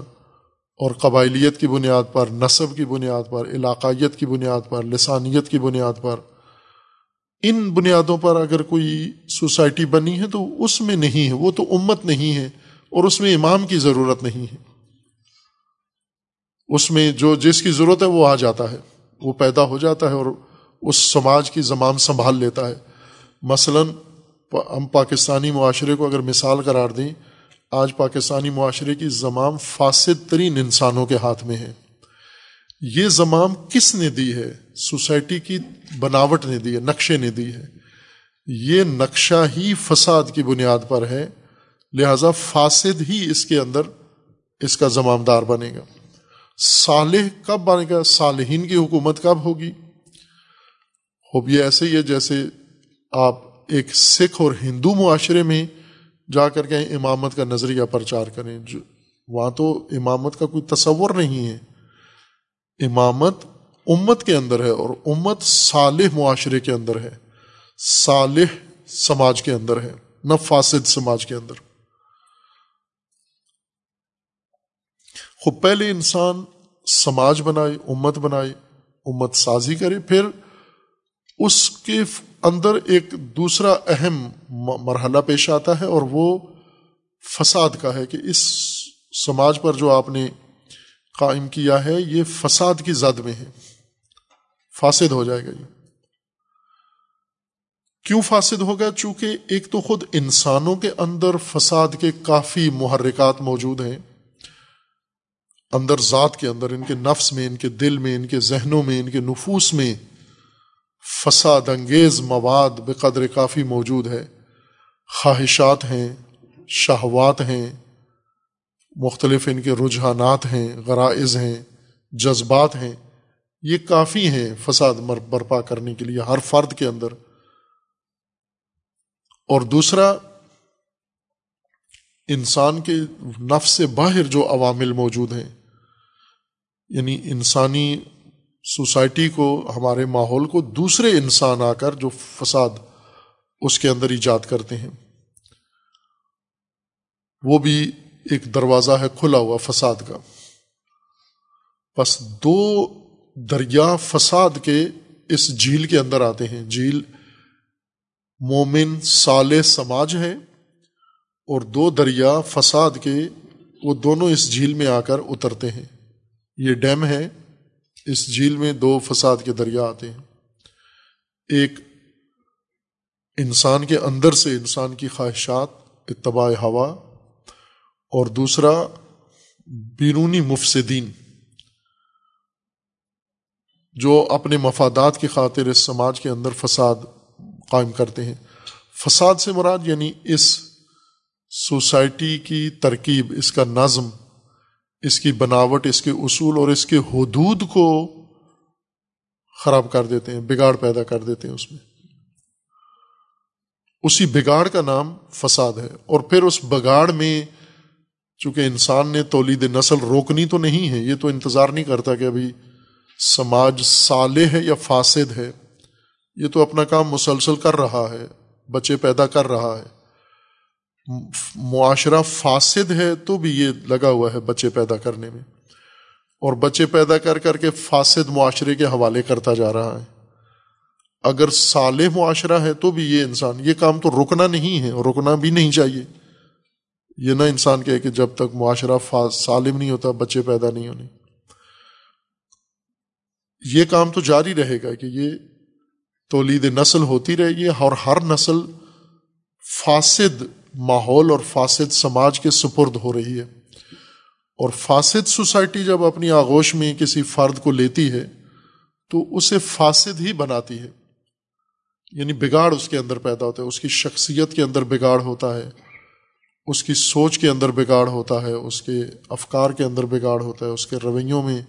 اور قبائلیت کی بنیاد پر، نصب کی بنیاد پر، علاقائیت کی بنیاد پر، لسانیت کی بنیاد پر، ان بنیادوں پر اگر کوئی سوسائٹی بنی ہے تو اس میں نہیں ہے۔ وہ تو امت نہیں ہے، اور اس میں امام کی ضرورت نہیں ہے۔ اس میں جو جس کی ضرورت ہے وہ آ جاتا ہے، وہ پیدا ہو جاتا ہے اور اس سماج کی زمان سنبھال لیتا ہے۔ مثلا، ہم پاکستانی معاشرے کو اگر مثال قرار دیں، آج پاکستانی معاشرے کی زمام فاسد ترین انسانوں کے ہاتھ میں ہے۔ یہ زمام کس نے دی ہے؟ سوسائٹی کی بناوٹ نے دی ہے، نقشے نے دی ہے۔ یہ نقشہ ہی فساد کی بنیاد پر ہے، لہذا فاسد ہی اس کے اندر اس کا زمامدار بنے گا۔ صالح کب بنے گا صالحین کی حکومت کب ہوگی؟ خوب یہ ایسے ہی ہے جیسے آپ ایک سکھ اور ہندو معاشرے میں جا کر کے امامت کا نظریہ پرچار کریں، جو وہاں تو امامت کا کوئی تصور نہیں ہے۔ امامت امت کے اندر ہے اور امت صالح معاشرے کے اندر ہے۔ صالح سماج کے اندر ہے، نہ فاسد سماج کے اندر۔ خوب پہلے انسان سماج بنائے امت بنائے امت سازی کرے پھر اس کے اندر ایک دوسرا اہم مرحلہ پیش آتا ہے اور وہ فساد کا ہے کہ اس سماج پر جو آپ نے قائم کیا ہے، یہ فساد کی زد میں ہے۔ فاسد ہو جائے گا یہ۔ کیوں فاسد ہوگا چونکہ ایک تو خود انسانوں کے اندر فساد کے کافی محرکات موجود ہیں۔ اندر ذات کے اندر، ان کے نفس میں، ان کے دل میں، ان کے ذہنوں میں، ان کے نفوس میں فساد، انگیز مواد بے قدر کافی موجود ہے۔ خواہشات ہیں، شہوات ہیں، مختلف ان کے رجحانات ہیں، غرائز ہیں، جذبات ہیں۔ یہ کافی ہیں فساد برپا کرنے کے لیے ہر فرد کے اندر۔ اور دوسرا انسان کے نفس سے باہر جو عوامل موجود ہیں یعنی انسانی سوسائٹی کو، ہمارے ماحول کو دوسرے انسان آ کر جو فساد اس کے اندر ایجاد کرتے ہیں۔ وہ بھی ایک دروازہ ہے کھلا ہوا فساد کا۔ بس دو دریا فساد کے اس جھیل کے اندر آتے ہیں۔ جھیل مومن سال سماج ہے۔ اور دو دریا فساد کے وہ دونوں اس جھیل میں آ کر اترتے ہیں۔ یہ ڈیم ہے۔ اس جھیل میں دو فساد کے دریا آتے ہیں۔ ایک انسان کے اندر سے انسان کی خواہشات، اتباع ہوا۔ اور دوسرا، بیرونی مفسدین، جو اپنے مفادات کی خاطر اس سماج کے اندر فساد قائم کرتے ہیں۔ فساد سے مراد یعنی اس سوسائٹی کی ترکیب، اس کا نظم، اس کی بناوٹ، اس کے اصول اور اس کے حدود کو خراب کر دیتے ہیں، بگاڑ پیدا کر دیتے ہیں اس میں۔ اسی بگاڑ کا نام فساد ہے۔ اور پھر اس بگاڑ میں چونکہ انسان نے تولید نسل روکنی تو نہیں ہے، یہ تو انتظار نہیں کرتا کہ ابھی سماج صالح ہے یا فاسد ہے۔ یہ تو اپنا کام مسلسل کر رہا ہے، بچے پیدا کر رہا ہے۔ معاشرہ فاسد ہے تو بھی یہ لگا ہوا ہے بچے پیدا کرنے میں۔ اور بچے پیدا کر کر کے فاسد معاشرے کے حوالے کرتا جا رہا ہے۔ اگر صالح معاشرہ ہے تو بھی یہ انسان، یہ کام تو رکنا نہیں ہے، رکنا بھی نہیں چاہیے۔ یہ نہ انسان کہے کہ جب تک معاشرہ سالم نہیں ہوتا، بچے پیدا نہیں ہونے۔ یہ کام تو جاری رہے گا کہ یہ تولید نسل ہوتی رہے گی اور ہر نسل فاسد ماحول اور فاسد سماج کے سپرد ہو رہی ہے۔ اور فاسد سوسائٹی جب اپنی آغوش میں کسی فرد کو لیتی ہے، تو اسے فاسد ہی بناتی ہے۔ یعنی بگاڑ اس کے اندر پیدا ہوتا ہے، اس کی شخصیت کے اندر بگاڑ ہوتا ہے، اس کی سوچ کے اندر بگاڑ ہوتا ہے، اس کے افکار کے اندر بگاڑ ہوتا ہے، اس کے رویوں میں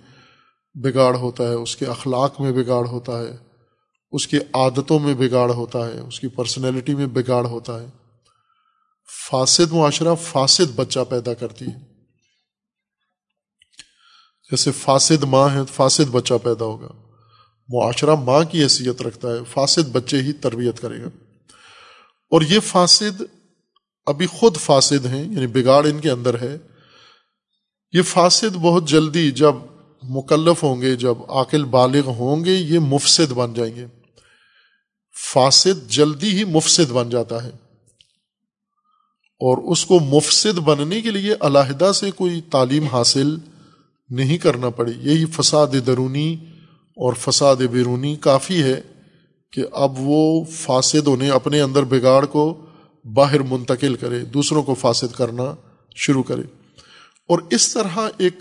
بگاڑ ہوتا ہے، اس کے اخلاق میں بگاڑ ہوتا ہے، اس کی عادتوں میں بگاڑ ہوتا ہے، اس کی پرسنالٹی میں بگاڑ ہوتا ہے۔ فاسد معاشرہ فاسد بچہ پیدا کرتی ہے۔ جیسے فاسد ماں ہے، فاسد بچہ پیدا ہوگا۔ معاشرہ ماں کی حیثیت رکھتا ہے، فاسد بچے ہی تربیت کرے گا۔ اور یہ فاسد ابھی خود فاسد ہیں یعنی بگاڑ ان کے اندر ہے۔ یہ فاسد بہت جلدی جب مکلف ہوں گے، جب عاقل بالغ ہوں گے، یہ مفسد بن جائیں گے۔ فاسد جلدی ہی مفسد بن جاتا ہے۔ اور اس کو مفسد بننے کے لیے علیحدہ سے کوئی تعلیم حاصل نہیں کرنا پڑی یہی فساد درونی اور فساد بیرونی کافی ہے کہ اب وہ فاسد انہیں اپنے اندر بگاڑ کو باہر منتقل کرے، دوسروں کو فاسد کرنا شروع کرے۔ اور اس طرح ایک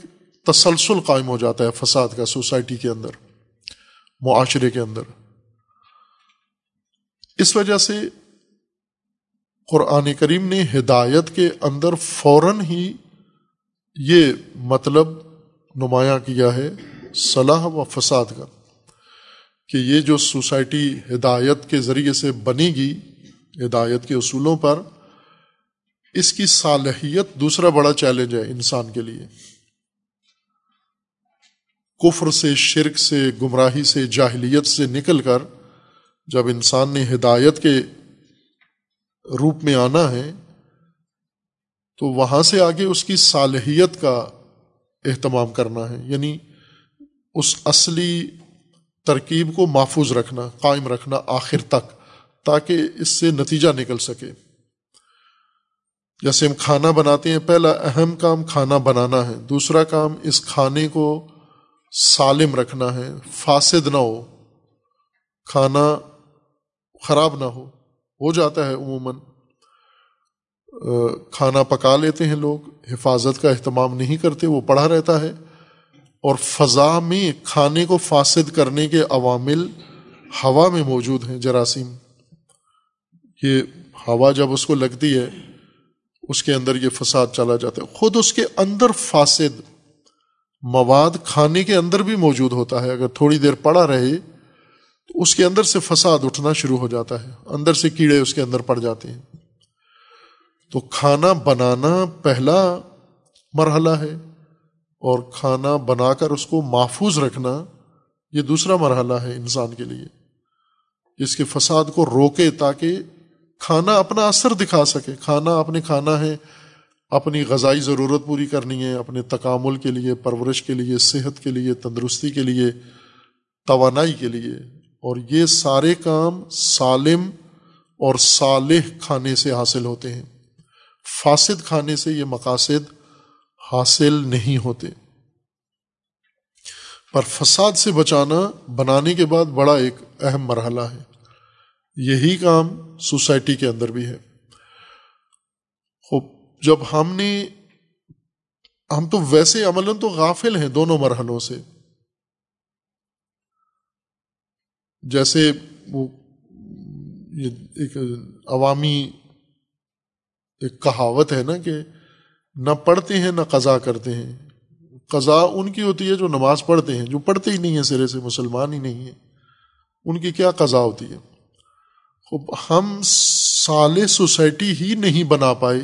تسلسل قائم ہو جاتا ہے فساد کا سوسائٹی کے اندر، معاشرے کے اندر۔ اس وجہ سے قرآن کریم نے ہدایت کے اندر فوراً ہی یہ مطلب نمایاں کیا ہے، صلاح و فساد کا، کہ یہ جو سوسائٹی ہدایت کے ذریعے سے بنے گی، ہدایت کے اصولوں پر، اس کی صالحیت دوسرا بڑا چیلنج ہے انسان کے لیے۔ کفر سے، شرک سے، گمراہی سے، جاہلیت سے نکل کر جب انسان نے ہدایت کے روپ میں آنا ہے، تو وہاں سے آگے اس کی صالحیت کا اہتمام کرنا ہے۔ یعنی اس اصلی ترکیب کو محفوظ رکھنا، قائم رکھنا آخر تک، تاکہ اس سے نتیجہ نکل سکے۔ جیسے ہم کھانا بناتے ہیں، پہلا اہم کام کھانا بنانا ہے، دوسرا کام اس کھانے کو سالم رکھنا ہے، فاسد نہ ہو، کھانا خراب نہ ہو۔ ہو جاتا ہے عموماً۔ کھانا پکا لیتے ہیں لوگ، حفاظت کا اہتمام نہیں کرتے، وہ پڑا رہتا ہے۔ اور فضا میں کھانے کو فاسد کرنے کے عوامل ہوا میں موجود ہیں، جراثیم۔ یہ ہوا جب اس کو لگتی ہے، اس کے اندر یہ فساد چلا جاتا ہے۔ خود اس کے اندر فاسد مواد کھانے کے اندر بھی موجود ہوتا ہے۔ اگر تھوڑی دیر پڑا رہے اس کے اندر سے فساد اٹھنا شروع ہو جاتا ہے۔ اندر سے کیڑے اس کے اندر پڑ جاتے ہیں۔ تو کھانا بنانا پہلا مرحلہ ہے اور کھانا بنا کر اس کو محفوظ رکھنا یہ دوسرا مرحلہ ہے انسان کے لیے۔ جس کے فساد کو روکے تاکہ کھانا اپنا اثر دکھا سکے۔ کھانا اپنے کھانا ہے، اپنی غذائی ضرورت پوری کرنی ہے، اپنے تکامل کے لیے، پرورش کے لیے، صحت کے لیے، تندرستی کے لیے، توانائی کے لیے۔ اور یہ سارے کام سالم اور صالح کھانے سے حاصل ہوتے ہیں۔ فاسد کھانے سے یہ مقاصد حاصل نہیں ہوتے۔ پر فساد سے بچانا بنانے کے بعد بڑا ایک اہم مرحلہ ہے۔ یہی کام سوسائٹی کے اندر بھی ہے۔ خوب، جب ہم نے، ہم تو ویسے عمل تو غافل ہیں دونوں مرحلوں سے۔ جیسے وہ ایک عوامی ایک کہاوت ہے نا کہ نہ پڑھتے ہیں نہ قضا کرتے ہیں۔ قضا ان کی ہوتی ہے جو نماز پڑھتے ہیں، جو پڑھتے ہی نہیں ہیں، سرے سے مسلمان ہی نہیں ہیں۔ ان کی کیا قضا ہوتی ہے؟ خوب، ہم سال سوسائٹی ہی نہیں بنا پائے۔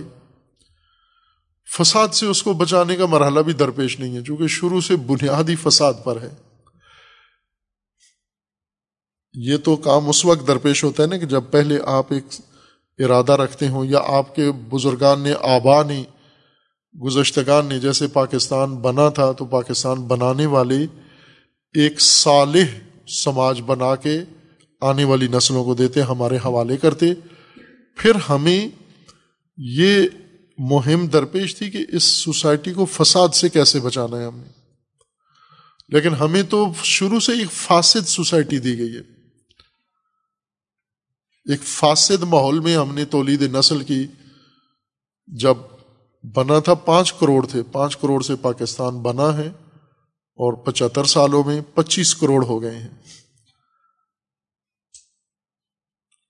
فساد سے اس کو بچانے کا مرحلہ بھی درپیش نہیں ہے، چونکہ شروع سے بنیادی فساد پر ہے۔ یہ تو کام اس وقت درپیش ہوتا ہے نا کہ جب پہلے آپ ایک ارادہ رکھتے ہوں یا آپ کے بزرگان نے آبا نے، گزشتگان نے، جیسے پاکستان بنا تھا تو پاکستان بنانے والے ایک صالح سماج بنا کے آنے والی نسلوں کو دیتے، ہمارے حوالے کرتے۔ پھر ہمیں یہ مہم درپیش تھی کہ اس سوسائٹی کو فساد سے کیسے بچانا ہے ہم نے۔ لیکن ہمیں تو شروع سے ایک فاسد سوسائٹی دی گئی ہے۔ ایک فاسد ماحول میں ہم نے تولید نسل کی۔ جب بنا تھا پانچ کروڑ تھے، پانچ کروڑ سے پاکستان بنا ہے اور پچہتر سالوں میں پچیس کروڑ ہو گئے ہیں۔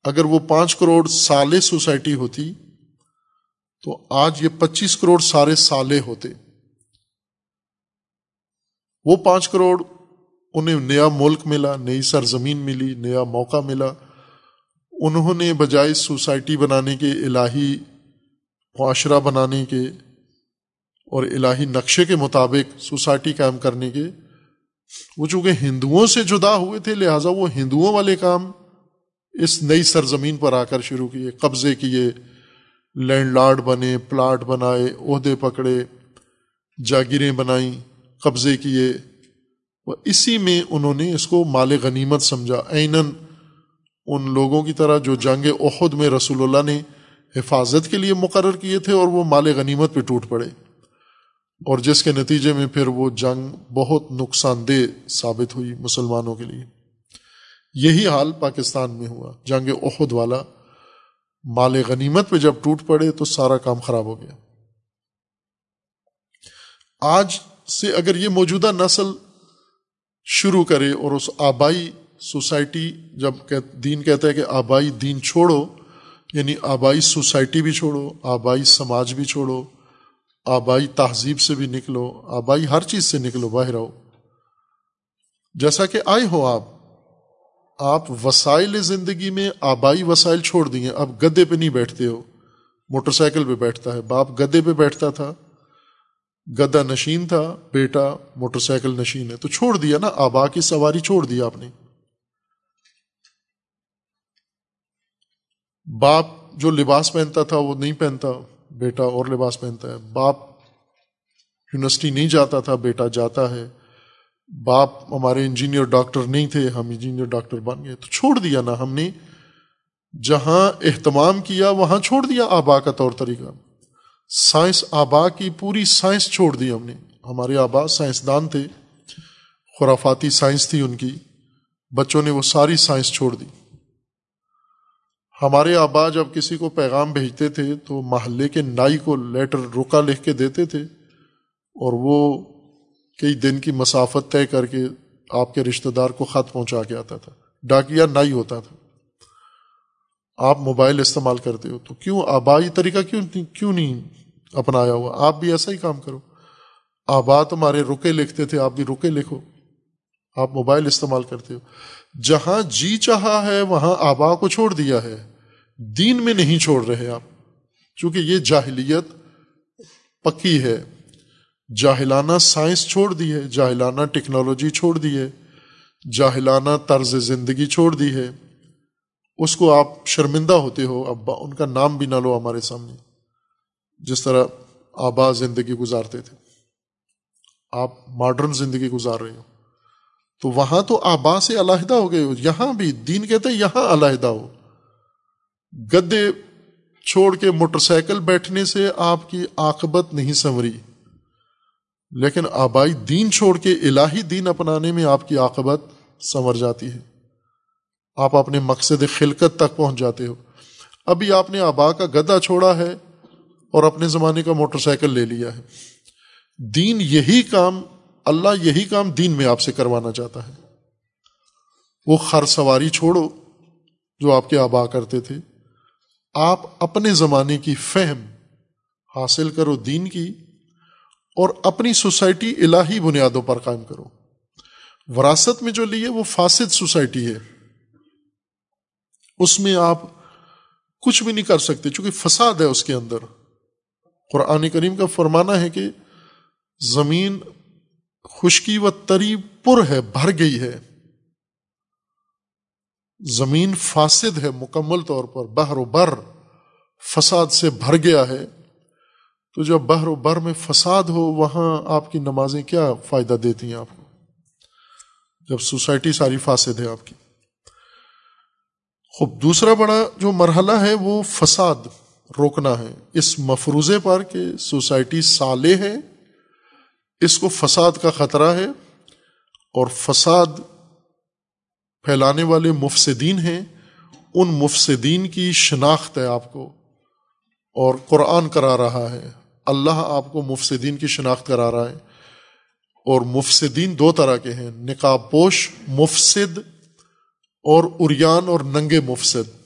اگر وہ پانچ کروڑ سالے سوسائٹی ہوتی، تو آج یہ پچیس کروڑ سارے سالے ہوتے۔ وہ پانچ کروڑ انہیں نیا ملک ملا، نئی سرزمین ملی، نیا موقع ملا۔ انہوں نے بجائے سوسائٹی بنانے کے، الہی معاشرہ بنانے کے اور الہی نقشے کے مطابق سوسائٹی قائم کرنے کے، وہ چونکہ ہندوؤں سے جدا ہوئے تھے، لہٰذا وہ ہندوؤں والے کام اس نئی سرزمین پر آ کر شروع کیے، قبضے کیے، لینڈ لارڈ بنے، پلاٹ بنائے، عہدے پکڑے، جاگیریں بنائیں، قبضے کیے۔ اسی میں انہوں نے اس کو مال غنیمت سمجھا، عیناً ان لوگوں کی طرح جو جنگ عہد میں رسول اللہ نے حفاظت کے لیے مقرر کیے تھے اور وہ مال غنیمت پہ ٹوٹ پڑے۔ اور جس کے نتیجے میں پھر وہ جنگ بہت نقصان دہ ثابت ہوئی مسلمانوں کے لیے۔ یہی حال پاکستان میں ہوا۔ جنگ عہد والا مال غنیمت پہ جب ٹوٹ پڑے تو سارا کام خراب ہو گیا۔ آج سے اگر یہ موجودہ نسل شروع کرے اور اس آبائی سوسائٹی جب دین کہتا ہے کہ آبائی دین چھوڑو یعنی آبائی سوسائٹی بھی چھوڑو، آبائی سماج بھی چھوڑو، آبائی تہذیب سے بھی نکلو، آبائی ہر چیز سے نکلو، باہر آؤ۔ جیسا کہ آئے ہو آپ آپ وسائل زندگی میں آبائی وسائل چھوڑ دیے، اب گدے پہ نہیں بیٹھتے ہو۔ موٹر سائیکل پہ بیٹھتا ہے، باپ گدے پہ بیٹھتا تھا گدا نشین تھا، بیٹا موٹر سائیکل نشین ہے، تو چھوڑ دیا نا، آبا کی سواری چھوڑ دیا آپ نے۔ باپ جو لباس پہنتا تھا وہ نہیں پہنتا، بیٹا اور لباس پہنتا ہے۔ باپ یونیورسٹی نہیں جاتا تھا، بیٹا جاتا ہے۔ باپ ہمارے انجینئر ڈاکٹر نہیں تھے، ہم انجینئر ڈاکٹر بن گئے۔ تو چھوڑ دیا نا ہم نے۔ جہاں اہتمام کیا، وہاں چھوڑ دیا آبا کا طور طریقہ۔ سائنس آبا کی پوری سائنس چھوڑ دی ہم نے۔ ہمارے آبا سائنسدان تھے، خرافاتی سائنس تھی ان کی۔ بچوں نے وہ ساری سائنس چھوڑ دی۔ ہمارے آبا جب کسی کو پیغام بھیجتے تھے تو محلے کے نائی کو لیٹر رکا لکھ کے دیتے تھے اور وہ کئی دن کی مسافت طے کر کے آپ کے رشتہ دار کو خط پہنچا کے آتا تھا۔ ڈاکیا نائی ہوتا تھا۔ آپ موبائل استعمال کرتے ہو تو کیوں آبائی طریقہ کیوں کیوں نہیں اپنایا ہوا؟ آپ بھی ایسا ہی کام کرو۔ آبا تمہارے رکے لکھتے تھے، آپ بھی رکے لکھو۔ آپ موبائل استعمال کرتے ہو۔ جہاں جی چاہا ہے، وہاں آبا کو چھوڑ دیا ہے۔ دین میں نہیں چھوڑ رہے آپ۔ چونکہ یہ جاہلیت پکی ہے۔ جاہلانہ سائنس چھوڑ دی ہے۔ جاہلانہ ٹیکنالوجی چھوڑ دی ہے۔ جاہلانہ طرز زندگی چھوڑ دی ہے۔ اس کو آپ شرمندہ ہوتے ہو اب ان کا نام بھی نہ لو ہمارے سامنے۔ جس طرح آبا زندگی گزارتے تھے۔ آپ ماڈرن زندگی گزار رہے ہو۔ تو وہاں تو آبا سے علیحدہ ہو گئے ہو۔ یہاں بھی دین کہتے ہیں یہاں علیحدہ ہو۔ گدے چھوڑ کے موٹر سائیکل بیٹھنے سے آپ کی عاقبت نہیں سنوری۔ لیکن آبائی دین چھوڑ کے الہی دین اپنانے میں آپ کی عاقبت سنور جاتی ہے۔ آپ اپنے مقصد خلقت تک پہنچ جاتے ہو۔ ابھی آپ نے آبا کا گدا چھوڑا ہے اور اپنے زمانے کا موٹر سائیکل لے لیا ہے۔ دین یہی کام، اللہ یہی کام دین میں آپ سے کروانا چاہتا ہے۔ وہ خر سواری چھوڑو جو آپ کے آبا کرتے تھے۔ آپ اپنے زمانے کی فہم حاصل کرو دین کی اور اپنی سوسائٹی الہی بنیادوں پر قائم کرو۔ وراثت میں جو لیے وہ فاسد سوسائٹی ہے۔ اس میں آپ کچھ بھی نہیں کر سکتے چونکہ فساد ہے اس کے اندر۔ قرآن کریم کا فرمانا ہے کہ زمین خشکی و تری پر ہے، بھر گئی ہے۔ زمین فاسد ہے مکمل طور پر، بحر و بر، فساد سے بھر گیا ہے۔ تو جب بحر و بر میں فساد ہو، وہاں آپ کی نمازیں کیا فائدہ دیتی ہیں آپ کو؟ جب سوسائٹی ساری فاسد ہے آپ کی۔ خوب، دوسرا بڑا جو مرحلہ ہے، وہ فساد، روکنا ہے۔ اس مفروضے پر کہ سوسائٹی سالے ہے، اس کو فساد کا خطرہ ہے اور فساد پھیلانے والے مفسدین ہیں، ان مفسدین کی شناخت ہے آپ کو اور قرآن کرا رہا ہے۔ اللہ آپ کو مفسدین کی شناخت کرا رہا ہے۔ اور مفسدین دو طرح کے ہیں، نقاب پوش مفسد اور اریان اور ننگے مفسد۔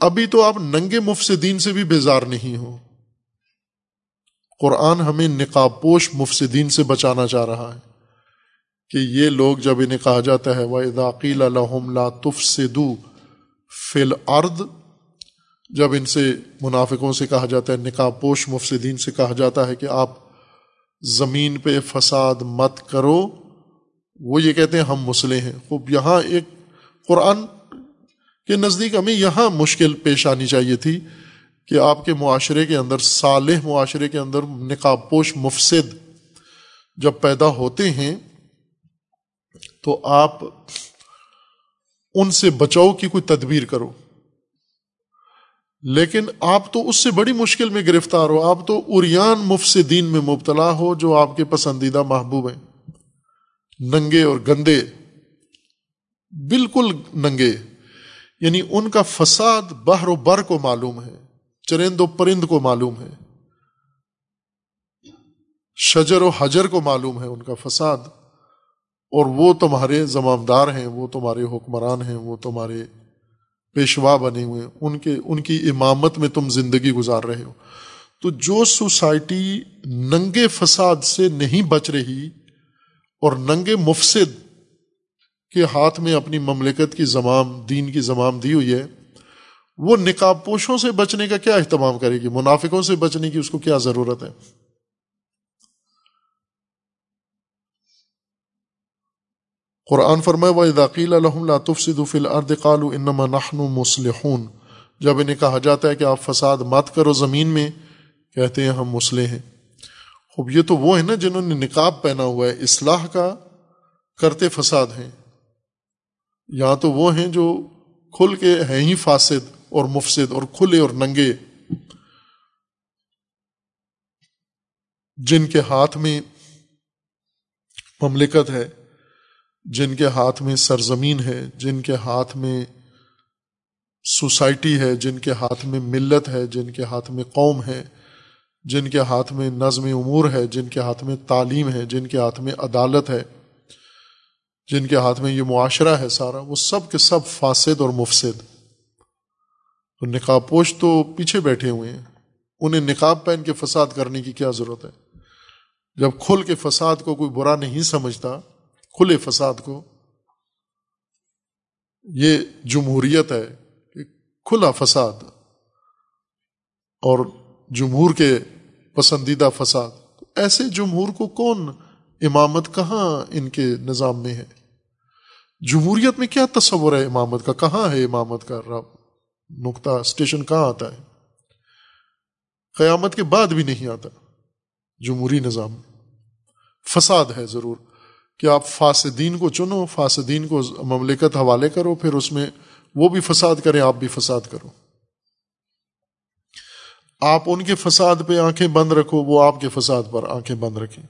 ابھی تو آپ ننگے مفسدین سے بھی بیزار نہیں ہو۔ قرآن ہمیں نقاب پوش مفسدین سے بچانا چاہ رہا ہے۔ کہ یہ لوگ جب انہیں کہا جاتا ہے وہ اداقیل الحم لا تف سدو فل ارد جب ان سے منافقوں سے کہا جاتا ہے، نکاح پوش مفسدین سے کہا جاتا ہے کہ آپ زمین پہ فساد مت کرو، وہ یہ کہتے ہیں ہم مسلح ہیں۔ خوب، یہاں ایک قرآن کے نزدیک ہمیں یہاں مشکل پیش آنی چاہیے تھی کہ آپ کے معاشرے کے اندر، صالح معاشرے کے اندر نقاب پوش مفسد جب پیدا ہوتے ہیں تو آپ ان سے بچاؤ کی کوئی تدبیر کرو۔ لیکن آپ تو اس سے بڑی مشکل میں گرفتار ہو۔ آپ تو اریان مفسدین میں مبتلا ہو جو آپ کے پسندیدہ محبوب ہیں۔ ننگے اور گندے۔ بالکل ننگے۔ یعنی ان کا فساد بہر و بر کو معلوم ہے۔ چرند و پرند کو معلوم ہے۔ شجر و حجر کو معلوم ہے ان کا فساد۔ اور وہ تمہارے زمامدار ہیں، وہ تمہارے حکمران ہیں، وہ تمہارے پیشوا بنے ہوئے ان کے، ان کی امامت میں تم زندگی گزار رہے ہو۔ تو جو سوسائٹی ننگے فساد سے نہیں بچ رہی اور ننگے مفسد کے ہاتھ میں اپنی مملکت کی زمام، دین کی زمام دی ہوئی ہے، وہ نقاب پوشوں سے بچنے کا کیا اہتمام کرے گی؟ منافقوں سے بچنے کی اس کو کیا ضرورت ہے؟ قرآن فرمائے و داقیل الحم لاطف صدف الرد قالو انما نحن مسلحون جب انہیں کہا جاتا ہے کہ آپ فساد مت کرو زمین میں، کہتے ہیں ہم مسلح ہیں۔ خوب یہ تو وہ ہے نا جنہوں نے نقاب پہنا ہوا ہے، اصلاح کا کرتے فساد ہیں۔ یا تو وہ ہیں جو کھل کے ہیں ہی فاسد اور مفسد اور کھلے اور ننگے۔ جن کے ہاتھ میں مملکت ہے جن کے ہاتھ میں سرزمین ہے، جن کے ہاتھ میں سوسائٹی ہے، جن کے ہاتھ میں ملت ہے، جن کے ہاتھ میں قوم ہے، جن کے ہاتھ میں نظم امور ہے، جن کے ہاتھ میں تعلیم ہے، جن کے ہاتھ میں عدالت ہے، جن کے ہاتھ میں یہ معاشرہ ہے سارا، وہ سب کے سب فاسد اور مفسد۔ تو نقاب پوش تو پیچھے بیٹھے ہوئے ہیں۔ انہیں نقاب پہن کے فساد کرنے کی کیا ضرورت ہے؟ جب کھل کے فساد کو کوئی برا نہیں سمجھتا کھلے فساد کو، یہ جمہوریت ہے کہ کھلا فساد اور جمہور کے پسندیدہ فساد۔ ایسے جمہور کو کون امامت کہاں ان کے نظام میں ہے؟ جمہوریت میں کیا تصور ہے امامت کا؟ کہاں ہے امامت کا؟ رب، نقطہ اسٹیشن کہاں آتا ہے؟ قیامت کے بعد بھی نہیں آتا جمہوری نظام۔ فساد ہے ضرور۔ کہ آپ فاسدین کو چنو، فاسدین کو مملکت حوالے کرو، پھر اس میں وہ بھی فساد کریں، آپ بھی فساد کرو۔ آپ ان کے فساد پہ آنکھیں بند رکھو، وہ آپ کے فساد پر آنکھیں بند رکھیں۔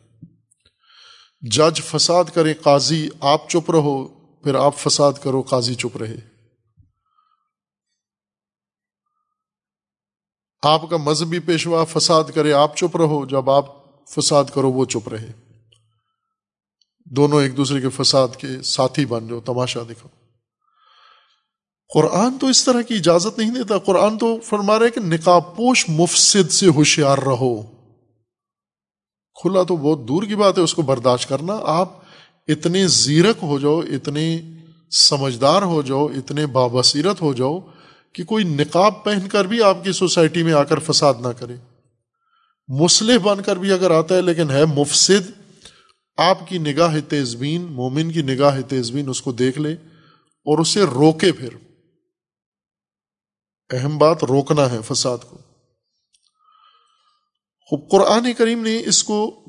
جج فساد کرے، قاضی آپ چپ رہو، پھر آپ فساد کرو، قاضی چپ رہے۔ آپ کا مذہبی پیشوا فساد کرے، آپ چپ رہو، جب آپ فساد کرو، وہ چپ رہے۔ دونوں ایک دوسرے کے فساد کے ساتھی بن جاؤ تماشا دکھاؤ۔ قرآن تو اس طرح کی اجازت نہیں دیتا۔ قرآن تو فرما رہے کہ نقاب پوش مفسد سے ہوشیار رہو۔ کھلا تو بہت دور کی بات ہے، اس کو برداشت کرنا۔ آپ اتنے زیرک ہو جاؤ، اتنے سمجھدار ہو جاؤ، اتنے بابصیرت ہو جاؤ کہ کوئی نقاب پہن کر بھی آپ کی سوسائٹی میں آ کر فساد نہ کرے۔ مسلح بن کر بھی اگر آتا ہے، لیکن ہے مفسد آپ کی نگاہ تیزبین، مومن کی نگاہ تیزبین اس کو دیکھ لے اور اسے روکے پھر۔ اہم بات روکنا ہے فساد کو۔ خوب، قرآن کریم نے اس کو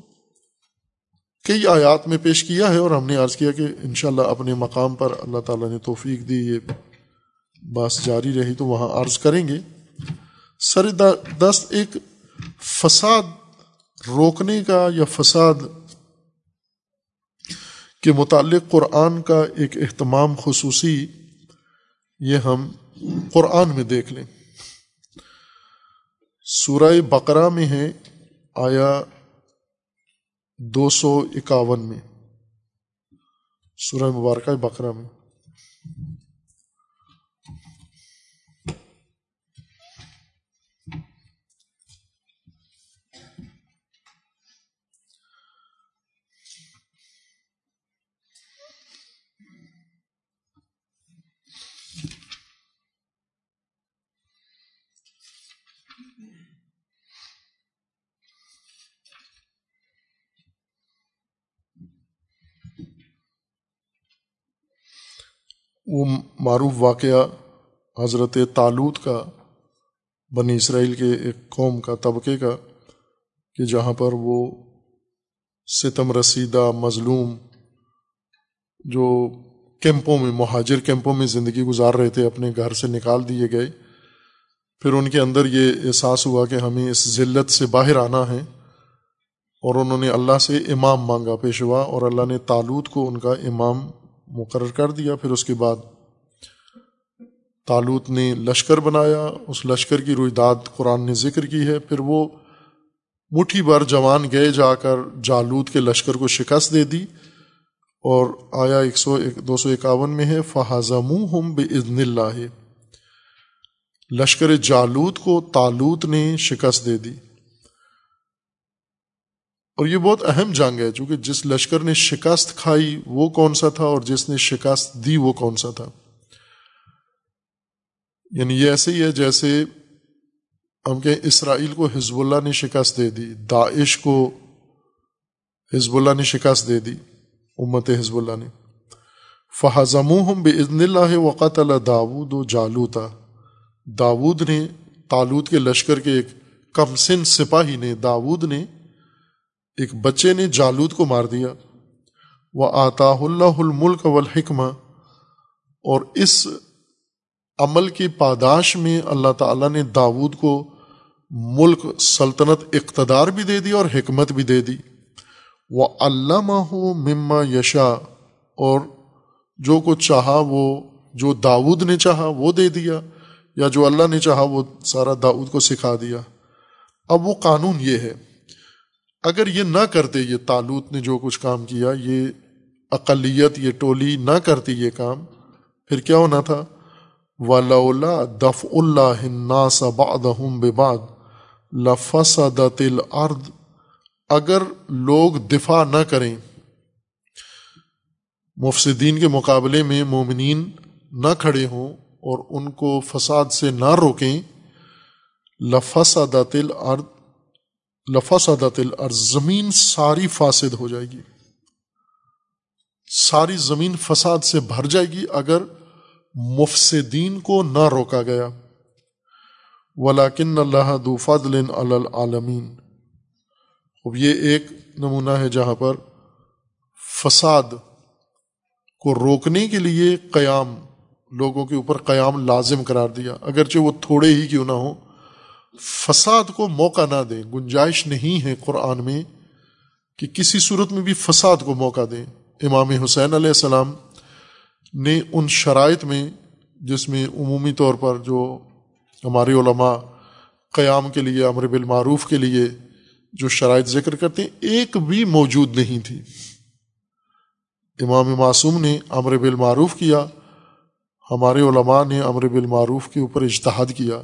کئی آیات میں پیش کیا ہے اور ہم نے عرض کیا کہ انشاءاللہ اپنے مقام پر اللہ تعالیٰ نے توفیق دی، یہ بات جاری رہی تو وہاں عرض کریں گے۔ سر دست ایک فساد روکنے کا یا فساد کے متعلق قرآن کا ایک اہتمام خصوصی یہ ہم قرآن میں دیکھ لیں۔ سورہ بقرہ میں ہے آیا دو سو اکاون میں۔ سورہ مبارکہ بقرہ میں۔ وہ معروف واقعہ حضرت تالوت کا، بنی اسرائیل کے ایک قوم کا طبقے کا، کہ جہاں پر وہ ستم رسیدہ مظلوم جو کیمپوں میں، مہاجر کیمپوں میں زندگی گزار رہے تھے، اپنے گھر سے نکال دیے گئے۔ پھر ان کے اندر یہ احساس ہوا کہ ہمیں اس ذلت سے باہر آنا ہے۔ اور انہوں نے اللہ سے امام مانگا، پیشوا، اور اللہ نے تالوت کو ان کا امام مقرر کر دیا، پھر اس کے بعد تالوت نے لشکر بنایا، اس لشکر کی روئی داد قرآن نے ذکر کی ہے، پھر وہ مٹھی بھر جوان گئے جا کر جالود کے لشکر کو شکست دے دی اور آیا ایک سو دو سو اکاون میں ہے فہضم ہم بے اللہ لشکر جالود کو تالوت نے شکست دے دی۔ اور یہ بہت اہم جنگ ہے، چونکہ جس لشکر نے شکست کھائی وہ کون سا تھا اور جس نے شکست دی وہ کون سا تھا۔ یعنی یہ ایسے ہی ہے جیسے ہم کہیں اسرائیل کو حزب اللہ نے شکست دے دی، داعش کو حزب اللہ نے شکست دے دی، امت حزب اللہ نے۔ فہضم بے عزن اللہ وقت اللہ داود و جالوتا داود نے تالود کے لشکر کے ایک کم سن سپاہی نے داود نے ایک بچے نے جالود کو مار دیا۔ وہ آتا اللہ الملک والحکمہ اور اس عمل کی پاداش میں اللہ تعالیٰ نے داود کو ملک سلطنت اقتدار بھی دے دی اور حکمت بھی دے دی۔ وہ علامہ مما یشا اور جو کچھ چاہا وہ جو داود نے چاہا وہ دے دیا، یا جو اللہ نے چاہا وہ سارا داود کو سکھا دیا۔ اب وہ قانون یہ ہے۔ اگر یہ نہ کرتے یہ تالوت نے جو کچھ کام کیا، یہ اقلیت، یہ ٹولی نہ کرتی یہ کام، پھر کیا ہونا تھا؟ ولا دف اللہ ناس بے باد لفسدت الارض اگر لوگ دفاع نہ کریں، مفسدین کے مقابلے میں مومنین نہ کھڑے ہوں اور ان کو فساد سے نہ روکیں، لفسدت الارض لفسدت الارض، زمین ساری فاسد ہو جائے گی۔ ساری زمین فساد سے بھر جائے گی اگر مفسدین کو نہ روکا گیا۔ ولاکن اللہ دو فضل العالمین۔ اب یہ ایک نمونہ ہے جہاں پر فساد کو روکنے کے لیے قیام، لوگوں کے اوپر قیام لازم قرار دیا۔ اگرچہ وہ تھوڑے ہی کیوں نہ ہوں فساد کو موقع نہ دیں، گنجائش نہیں ہے قرآن میں کہ کسی صورت میں بھی فساد کو موقع دیں۔ امام حسین علیہ السلام نے ان شرائط میں، جس میں عمومی طور پر جو ہمارے علماء قیام کے لیے، امر بالمعروف کے لیے جو شرائط ذکر کرتے ہیں، ایک بھی موجود نہیں تھی۔ امام معصوم نے امر بالمعروف کیا، ہمارے علماء نے امر بالمعروف کے اوپر اجتہاد کیا۔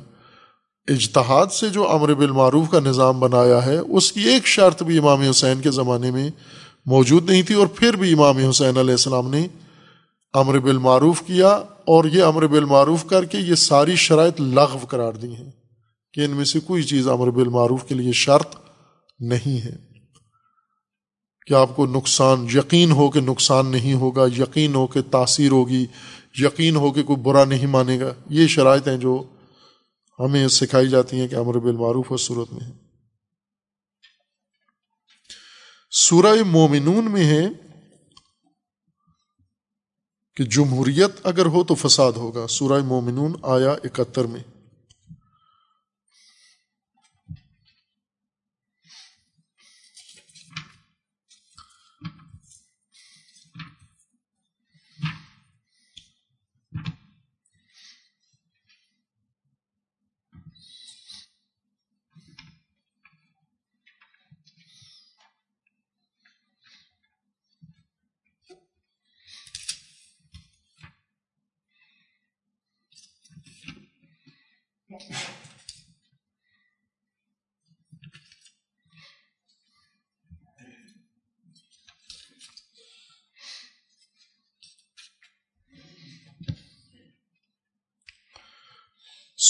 اجتہاد سے جو امر بالمعروف کا نظام بنایا ہے، اس کی ایک شرط بھی امام حسین کے زمانے میں موجود نہیں تھی اور پھر بھی امام حسین علیہ السلام نے امر بالمعروف کیا اور یہ امر بالمعروف کر کے یہ ساری شرائط لغو قرار دی ہیں کہ ان میں سے کوئی چیز امر بالمعروف کے لیے شرط نہیں ہے۔ کہ آپ کو نقصان، یقین ہو کہ نقصان نہیں ہوگا، یقین ہو کہ تاثیر ہوگی، یقین ہو کہ کوئی برا نہیں مانے گا، یہ شرائط ہیں جو ہمیں سکھائی جاتی ہیں کہ امر بالمعروف اور صورت میں ہے۔ سورہ مومنون میں ہے کہ جمہوریت اگر ہو تو فساد ہوگا۔ سورہ مومنون آیا اکہتر میں۔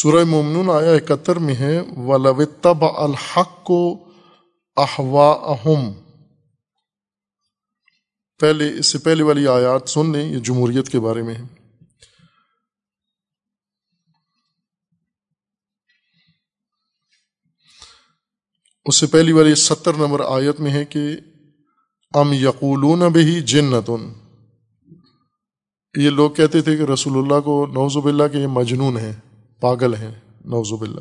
سورہ ممنون آیا اکتر میں ہے ولوتب الحق کو احوا اہم پہلے، اس سے پہلے والی آیات سن لیں، یہ جمہوریت کے بارے میں ہے۔ اس سے پہلی والی ستر نمبر آیت میں ہے کہ، ام یقولون بہی جنتن یہ لوگ کہتے تھے کہ رسول اللہ کو نوزب اللہ کے یہ مجنون ہیں۔ پاگل ہیں نوزب اللہ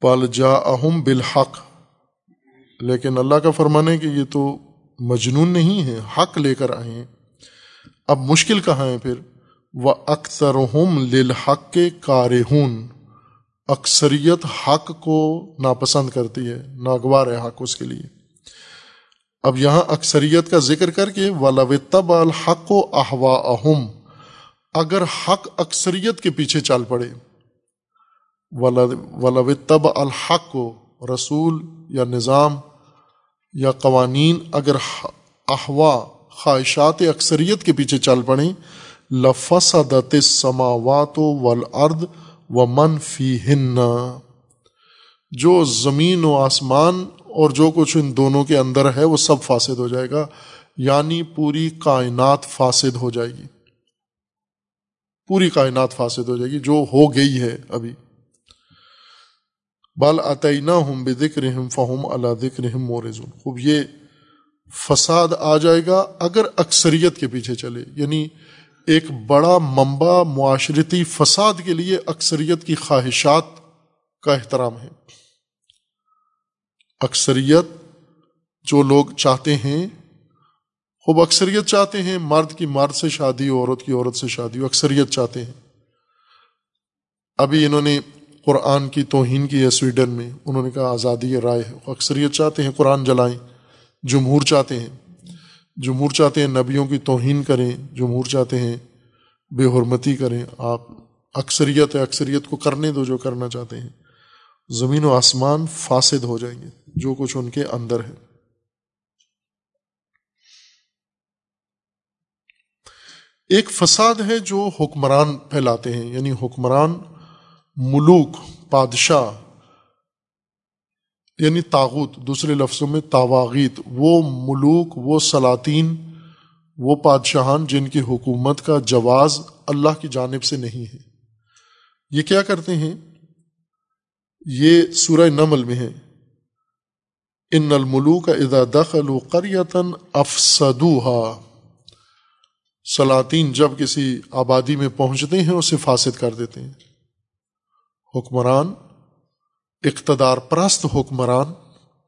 پل جا اہم بالحق۔ لیکن اللہ کا فرمان ہے کہ یہ تو مجنون نہیں ہے حق لے کر آئے ہیں۔ اب مشکل کہاں ہے پھر؟ وہ اکثر ہم للحق کے کارہون۔ اکثریت حق کو ناپسند کرتی ہے، ناگوار ہے حق اس کے لیے۔ اب یہاں اکثریت کا ذکر کر کے ولاب الحق و احوا اہم اگر حق اکثریت کے پیچھے چل پڑے۔ ولاب الحق کو رسول یا نظام یا قوانین اگر احوا خواہشات اکثریت کے پیچھے چل پڑیں لفسدت السماوات والارض ومن فیہن۔ جو زمین و آسمان اور جو کچھ ان دونوں کے اندر ہے، وہ سب فاسد ہو جائے گا یعنی پوری کائنات فاسد ہو جائے گی۔ پوری کائنات فاسد ہو جائے گی، جو ہو گئی ہے ابھی۔ بال عطینہ ہم بے ذکر فہم اللہ ذکر مورزون خوب، یہ فساد آ جائے گا اگر اکثریت کے پیچھے چلے۔ یعنی ایک بڑا منبع معاشرتی فساد کے لیے اکثریت کی خواہشات کا احترام ہے۔ اکثریت جو لوگ چاہتے ہیں خوب اکثریت چاہتے ہیں مرد کی مرد سے شادی ہو عورت کی عورت سے شادی ہو اکثریت چاہتے ہیں۔ ابھی انہوں نے قرآن کی توہین کی ہے سویڈن میں، انہوں نے کہا آزادی رائے ہے۔ اکثریت چاہتے ہیں قرآن جلائیں۔ جمہور چاہتے ہیں۔ جمہور چاہتے ہیں نبیوں کی توہین کریں۔ جمہور چاہتے ہیں بے حرمتی کریں۔ آپ اکثریت ہے، اکثریت کو کرنے دو جو کرنا چاہتے ہیں۔ زمین و آسمان فاسد ہو جائیں گے، جو کچھ ان کے اندر ہے۔ ایک فساد ہے جو حکمران پھیلاتے ہیں یعنی حکمران ملوک، بادشاہ یعنی تاغت دوسرے لفظوں میں تاواغیت وہ ملوک، وہ سلاطین، وہ بادشاہان جن کی حکومت کا جواز اللہ کی جانب سے نہیں ہے۔ یہ کیا کرتے ہیں؟ یہ سورہ نمل میں ہے۔ ان الملوک اذا دخلوا قریتن افسدوها۔ سلاطین جب کسی آبادی میں پہنچتے ہیں، اسے فاسد کر دیتے ہیں۔ حکمران، اقتدار پرست حکمران،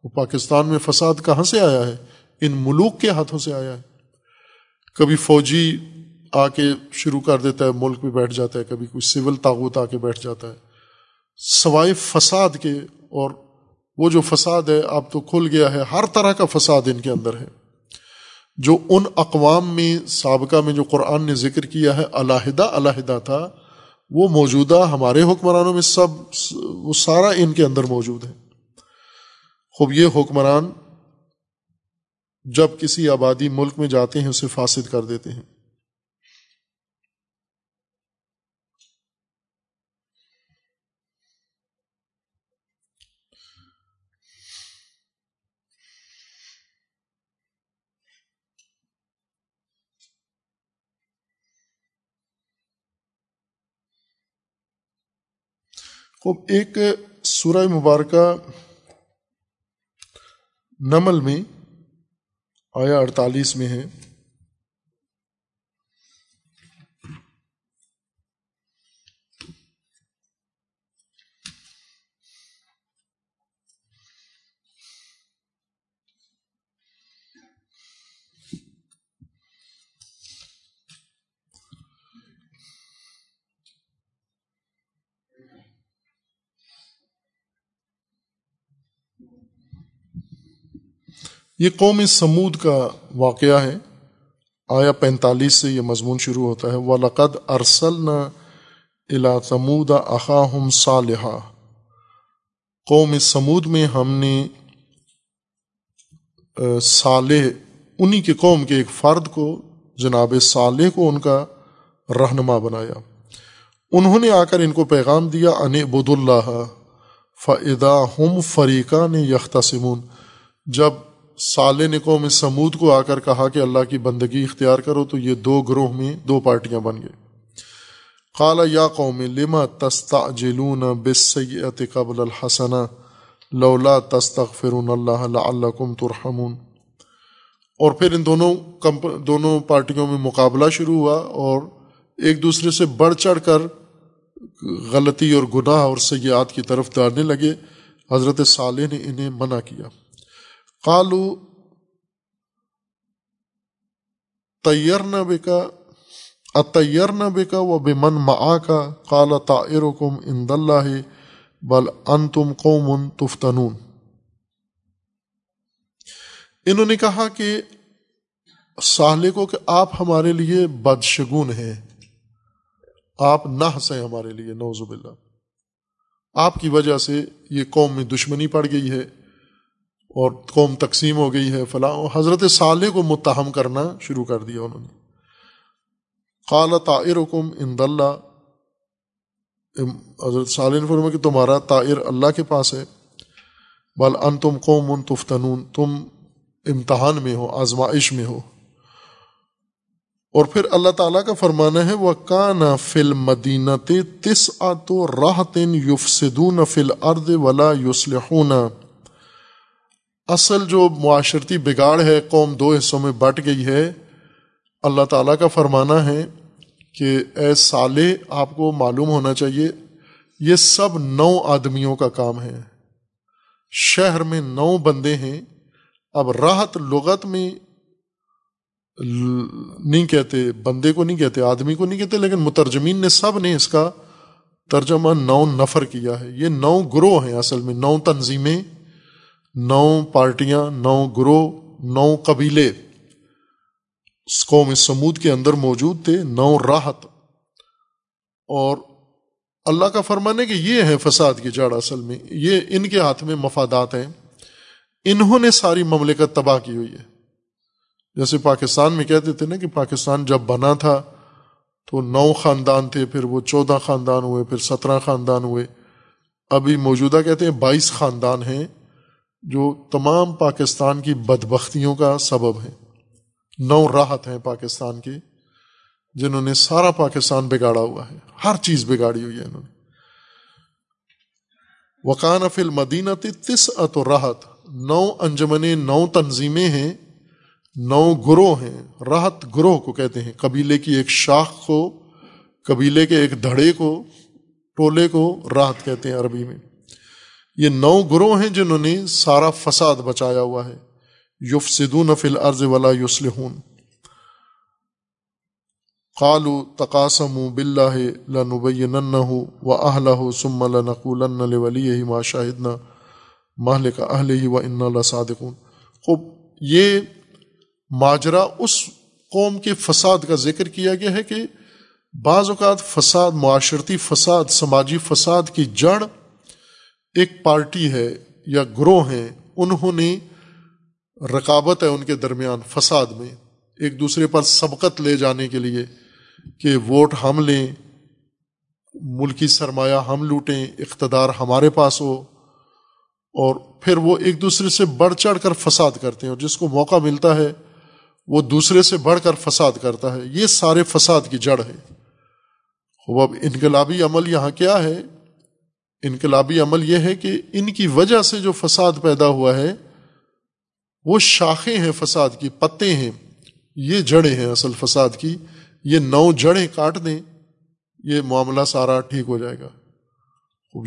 وہ پاکستان میں فساد کہاں سے آیا ہے؟ ان ملوک کے ہاتھوں سے آیا ہے۔ کبھی فوجی آ کے شروع کر دیتا ہے، ملک میں بیٹھ جاتا ہے، کبھی کوئی سول تاغوت آ کے بیٹھ جاتا ہے۔ سوائے فساد کے، اور وہ جو فساد ہے، اب تو کھل گیا ہے، ہر طرح کا فساد ان کے اندر ہے۔ جو ان اقوام میں، سابقہ میں جو قرآن نے ذکر کیا ہے، علیحدہ علیحدہ تھا، وہ موجودہ ہمارے حکمرانوں میں سب، وہ سارا ان کے اندر موجود ہے۔ خوب، یہ حکمران جب کسی آبادی ملک میں جاتے ہیں، اسے فاسد کر دیتے ہیں۔ خوب ایک سورہ مبارکہ نمل میں آیا اڑتالیس میں ہے۔ یہ قوم سمود کا واقعہ ہے۔ آیا پینتالیس سے یہ مضمون شروع ہوتا ہے۔ وہ لقد ارسل نہ الا سمود اخاہم صالحہ قوم سمود میں ہم نے صالح، انہی کے قوم کے ایک فرد کو، جناب صالح کو ان کا رہنما بنایا۔ انہوں نے آ کر ان کو پیغام دیا، ان بد اللہ فدا ہم فریقہ نے یختصمون جب سال نے قوم سمود کو آ کر کہا کہ اللہ کی بندگی اختیار کرو تو یہ دو گروہ میں دو پارٹیاں بن گئے۔ قال یا قوم لما تستعجلون بالسیئت قبل الحسن لولا تستغفرون اللہ لعلکم ترحمون۔ اور پھر ان دونوں دونوں پارٹیوں میں مقابلہ شروع ہوا اور ایک دوسرے سے بڑھ چڑھ کر غلطی اور گناہ اور سیاحت کی طرف دارنے لگے۔ حضرت صالح نے انہیں منع کیا۔ قالو تیر نہ بکا اتیر نہ بکا و بمن معا کا کالا تائر کم اند اللہ، بل ان تم قوم تفتنون۔ انہوں نے کہا کہ سالے کو کہ آپ ہمارے لیے بدشگون ہیں۔ آپ نہ ہنسیں ہمارے لیے نوزب اللہ آپ کی وجہ سے یہ قوم میں دشمنی پڑ گئی ہے۔ اور قوم تقسیم ہو گئی ہے، فلاں۔ حضرت صالح کو متہم کرنا شروع کر دیا انہوں نے۔ خال طائر حکم اند اللہ حضرت صالح نے فرما کہ تمہارا طائر اللہ کے پاس ہے۔ بل ان تم قوم تفتنون۔ تم امتحان میں ہو، آزمائش میں ہو۔ اور پھر اللہ تعالیٰ کا فرمانا ہے وہ کانا فل مدینہ تس آتو راہ تین یوف سدون فل ارد ولا یوسلحون اصل جو معاشرتی بگاڑ ہے، قوم دو حصوں میں بٹ گئی ہے۔ اللہ تعالیٰ کا فرمانا ہے کہ اے صالح، آپ کو معلوم ہونا چاہیے، یہ سب نو آدمیوں کا کام ہے۔ شہر میں نو بندے ہیں۔ اب راحت لغت میں نہیں کہتے، بندے کو نہیں کہتے، آدمی کو نہیں کہتے، لیکن مترجمین نے سب نے اس کا ترجمہ نو نفر کیا ہے۔ یہ نو گروہ ہیں اصل میں، نو تنظیمیں۔ نو پارٹیاں، نو گروہ، نو قبیلے۔ قوم سمود کے اندر موجود تھے، نو راحت۔ اور اللہ کا فرمان ہے کہ یہ ہے فساد کی جڑ اصل میں۔ یہ ان کے ہاتھ میں مفادات ہیں۔ انہوں نے ساری مملکت تباہ کی ہوئی ہے۔ جیسے پاکستان میں کہتے تھے نا کہ پاکستان جب بنا تھا تو نو خاندان تھے، پھر وہ چودہ خاندان ہوئے، پھر سترہ خاندان ہوئے۔ ابھی موجودہ کہتے ہیں بائیس خاندان ہیں۔ جو تمام پاکستان کی بدبختیوں کا سبب ہیں۔ نو راحت ہیں پاکستان کی، جنہوں نے سارا پاکستان بگاڑا ہوا ہے۔ ہر چیز بگاڑی ہوئی ہے انہوں نے۔ وکان فل مدینہ تس ات راحت۔ نو انجمنیں، نو تنظیمیں ہیں، نو گروہ ہیں۔ راحت گروہ کو کہتے ہیں۔ قبیلے کی ایک شاخ کو، قبیلے کے ایک دھڑے کو، ٹولے کو راحت کہتے ہیں عربی میں۔ یہ نو گروہ ہیں جنہوں نے سارا فساد بچایا ہوا ہے۔ یوف سدون فل عرض ولا یوسلحون قالو تقاسم بلّہ لنبئی نن و اہل سم لنقول ولی ما شاہدنا۔ محل کا اہل ہی و ان اللہ صادقون خوب، یہ ماجرا اس قوم کے فساد کا ذکر کیا گیا ہے کہ بعض اوقات فساد، معاشرتی فساد، سماجی فساد کی جڑ ایک پارٹی ہے یا گروہ ہیں، انہوں نے رکاوٹ ہے ان کے درمیان فساد میں۔ ایک دوسرے پر سبقت لے جانے کے لیے کہ ووٹ ہم لیں ملکی سرمایہ ہم لوٹیں، اقتدار ہمارے پاس ہو۔ اور پھر وہ ایک دوسرے سے بڑھ چڑھ کر فساد کرتے ہیں اور جس کو موقع ملتا ہے، وہ دوسرے سے بڑھ کر فساد کرتا ہے۔ یہ سارے فساد کی جڑ ہے خوب، اب انقلابی عمل یہاں کیا ہے؟ انقلابی عمل یہ ہے کہ ان کی وجہ سے جو فساد پیدا ہوا ہے، وہ شاخیں ہیں فساد کی، پتے ہیں۔ یہ جڑیں ہیں اصل فساد کی۔ یہ نو جڑیں کاٹ دیں، یہ معاملہ سارا ٹھیک ہو جائے گا۔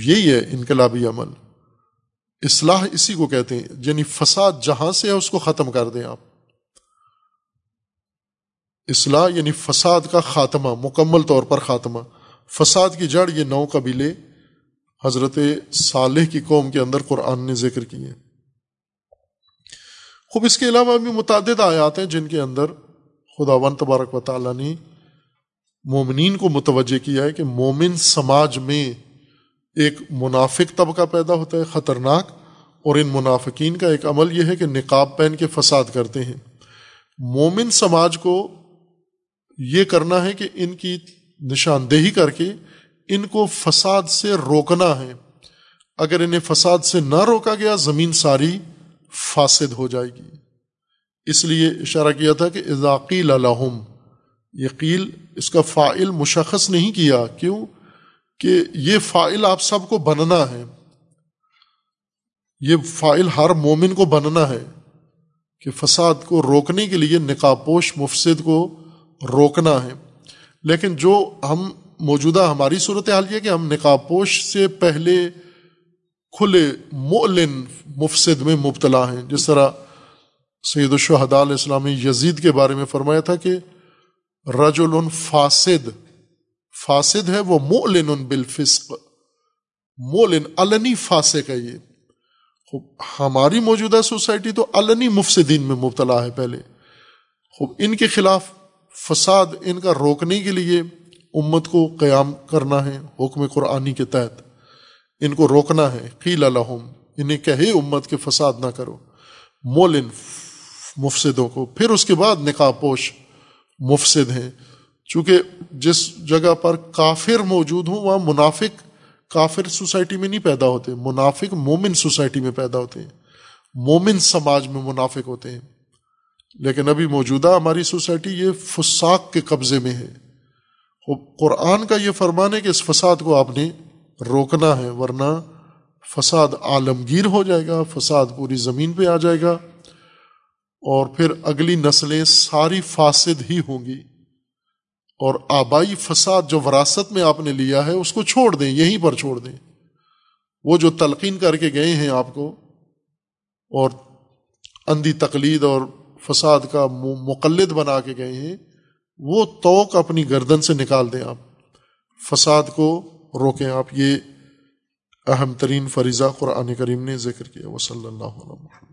یہی ہے انقلابی عمل۔ اصلاح اسی کو کہتے ہیں یعنی فساد جہاں سے ہے اس کو ختم کر دیں آپ۔ اصلاح یعنی فساد کا خاتمہ، مکمل طور پر خاتمہ۔ فساد کی جڑ یہ نو قبیلے حضرت صالح کی قوم کے اندر قرآن نے ذکر کیے خوب، اس کے علاوہ بھی متعدد آیات ہیں جن کے اندر خدا ون تبارک و تعالیٰ نے مومنین کو متوجہ کیا ہے کہ مومن سماج میں ایک منافق طبقہ پیدا ہوتا ہے، خطرناک، اور ان منافقین کا ایک عمل یہ ہے کہ نقاب پہن کے فساد کرتے ہیں۔ مومن سماج کو یہ کرنا ہے کہ ان کی نشاندہی کر کے ان کو فساد سے روکنا ہے۔ اگر انہیں فساد سے نہ روکا گیا، زمین ساری فاسد ہو جائے گی۔ اس لیے اشارہ کیا تھا کہ اضاقیل الحم یقیل اس کا فائل مشخص نہیں کیا، کیوں؟ کہ یہ فائل آپ سب کو بننا ہے۔ یہ فائل ہر مومن کو بننا ہے کہ فساد کو روکنے کے لیے، نقاب پوش، مفسد کو روکنا ہے۔ لیکن جو ہم موجودہ ہماری صورت حال یہ کہ ہم نقاب پوش سے پہلے کھلے مولن مفسد میں مبتلا ہیں۔ جس طرح سید الشہداء علیہ السلامی یزید کے بارے میں فرمایا تھا کہ رجل فاسد فاسد ہے، وہ مولن بالفسق۔ مولن علنی فاسق ہے یہ۔ خوب، ہماری موجودہ سوسائٹی تو علنی مفسدین میں مبتلا ہے پہلے۔ خوب، ان کے خلاف فساد ان کا روکنے کے لیے امت کو قیام کرنا ہے، حکم قرآنی کے تحت۔ ان کو روکنا ہے۔ قیل الحم انہیں کہے امت کے فساد نہ کرو۔ مولن مفسدوں کو۔ پھر اس کے بعد نکاح پوش مفسد ہیں۔ چونکہ جس جگہ پر کافر موجود ہوں، وہاں منافق کافر سوسائٹی میں نہیں پیدا ہوتے۔ منافق مومن سوسائٹی میں پیدا ہوتے ہیں۔ مومن سماج میں منافق ہوتے ہیں۔ لیکن ابھی موجودہ ہماری سوسائٹی یہ فساق کے قبضے میں ہے۔ قرآن کا یہ فرمان ہے کہ اس فساد کو آپ نے روکنا ہے، ورنہ فساد عالمگیر ہو جائے گا، فساد پوری زمین پہ آ جائے گا۔ اور پھر اگلی نسلیں ساری فاسد ہی ہوں گی۔ اور آبائی فساد جو وراثت میں آپ نے لیا ہے، اس کو چھوڑ دیں، یہیں پر چھوڑ دیں۔ وہ جو تلقین کر کے گئے ہیں آپ کو، اور اندھی تقلید اور فساد کا مقلد بنا کے گئے ہیں وہ توق اپنی گردن سے نکال دیں آپ۔ فساد کو روکیں آپ۔ یہ اہم ترین فریضہ قرآن کریم نے ذکر کیا۔ وہ صلی اللہ علیہ وسلم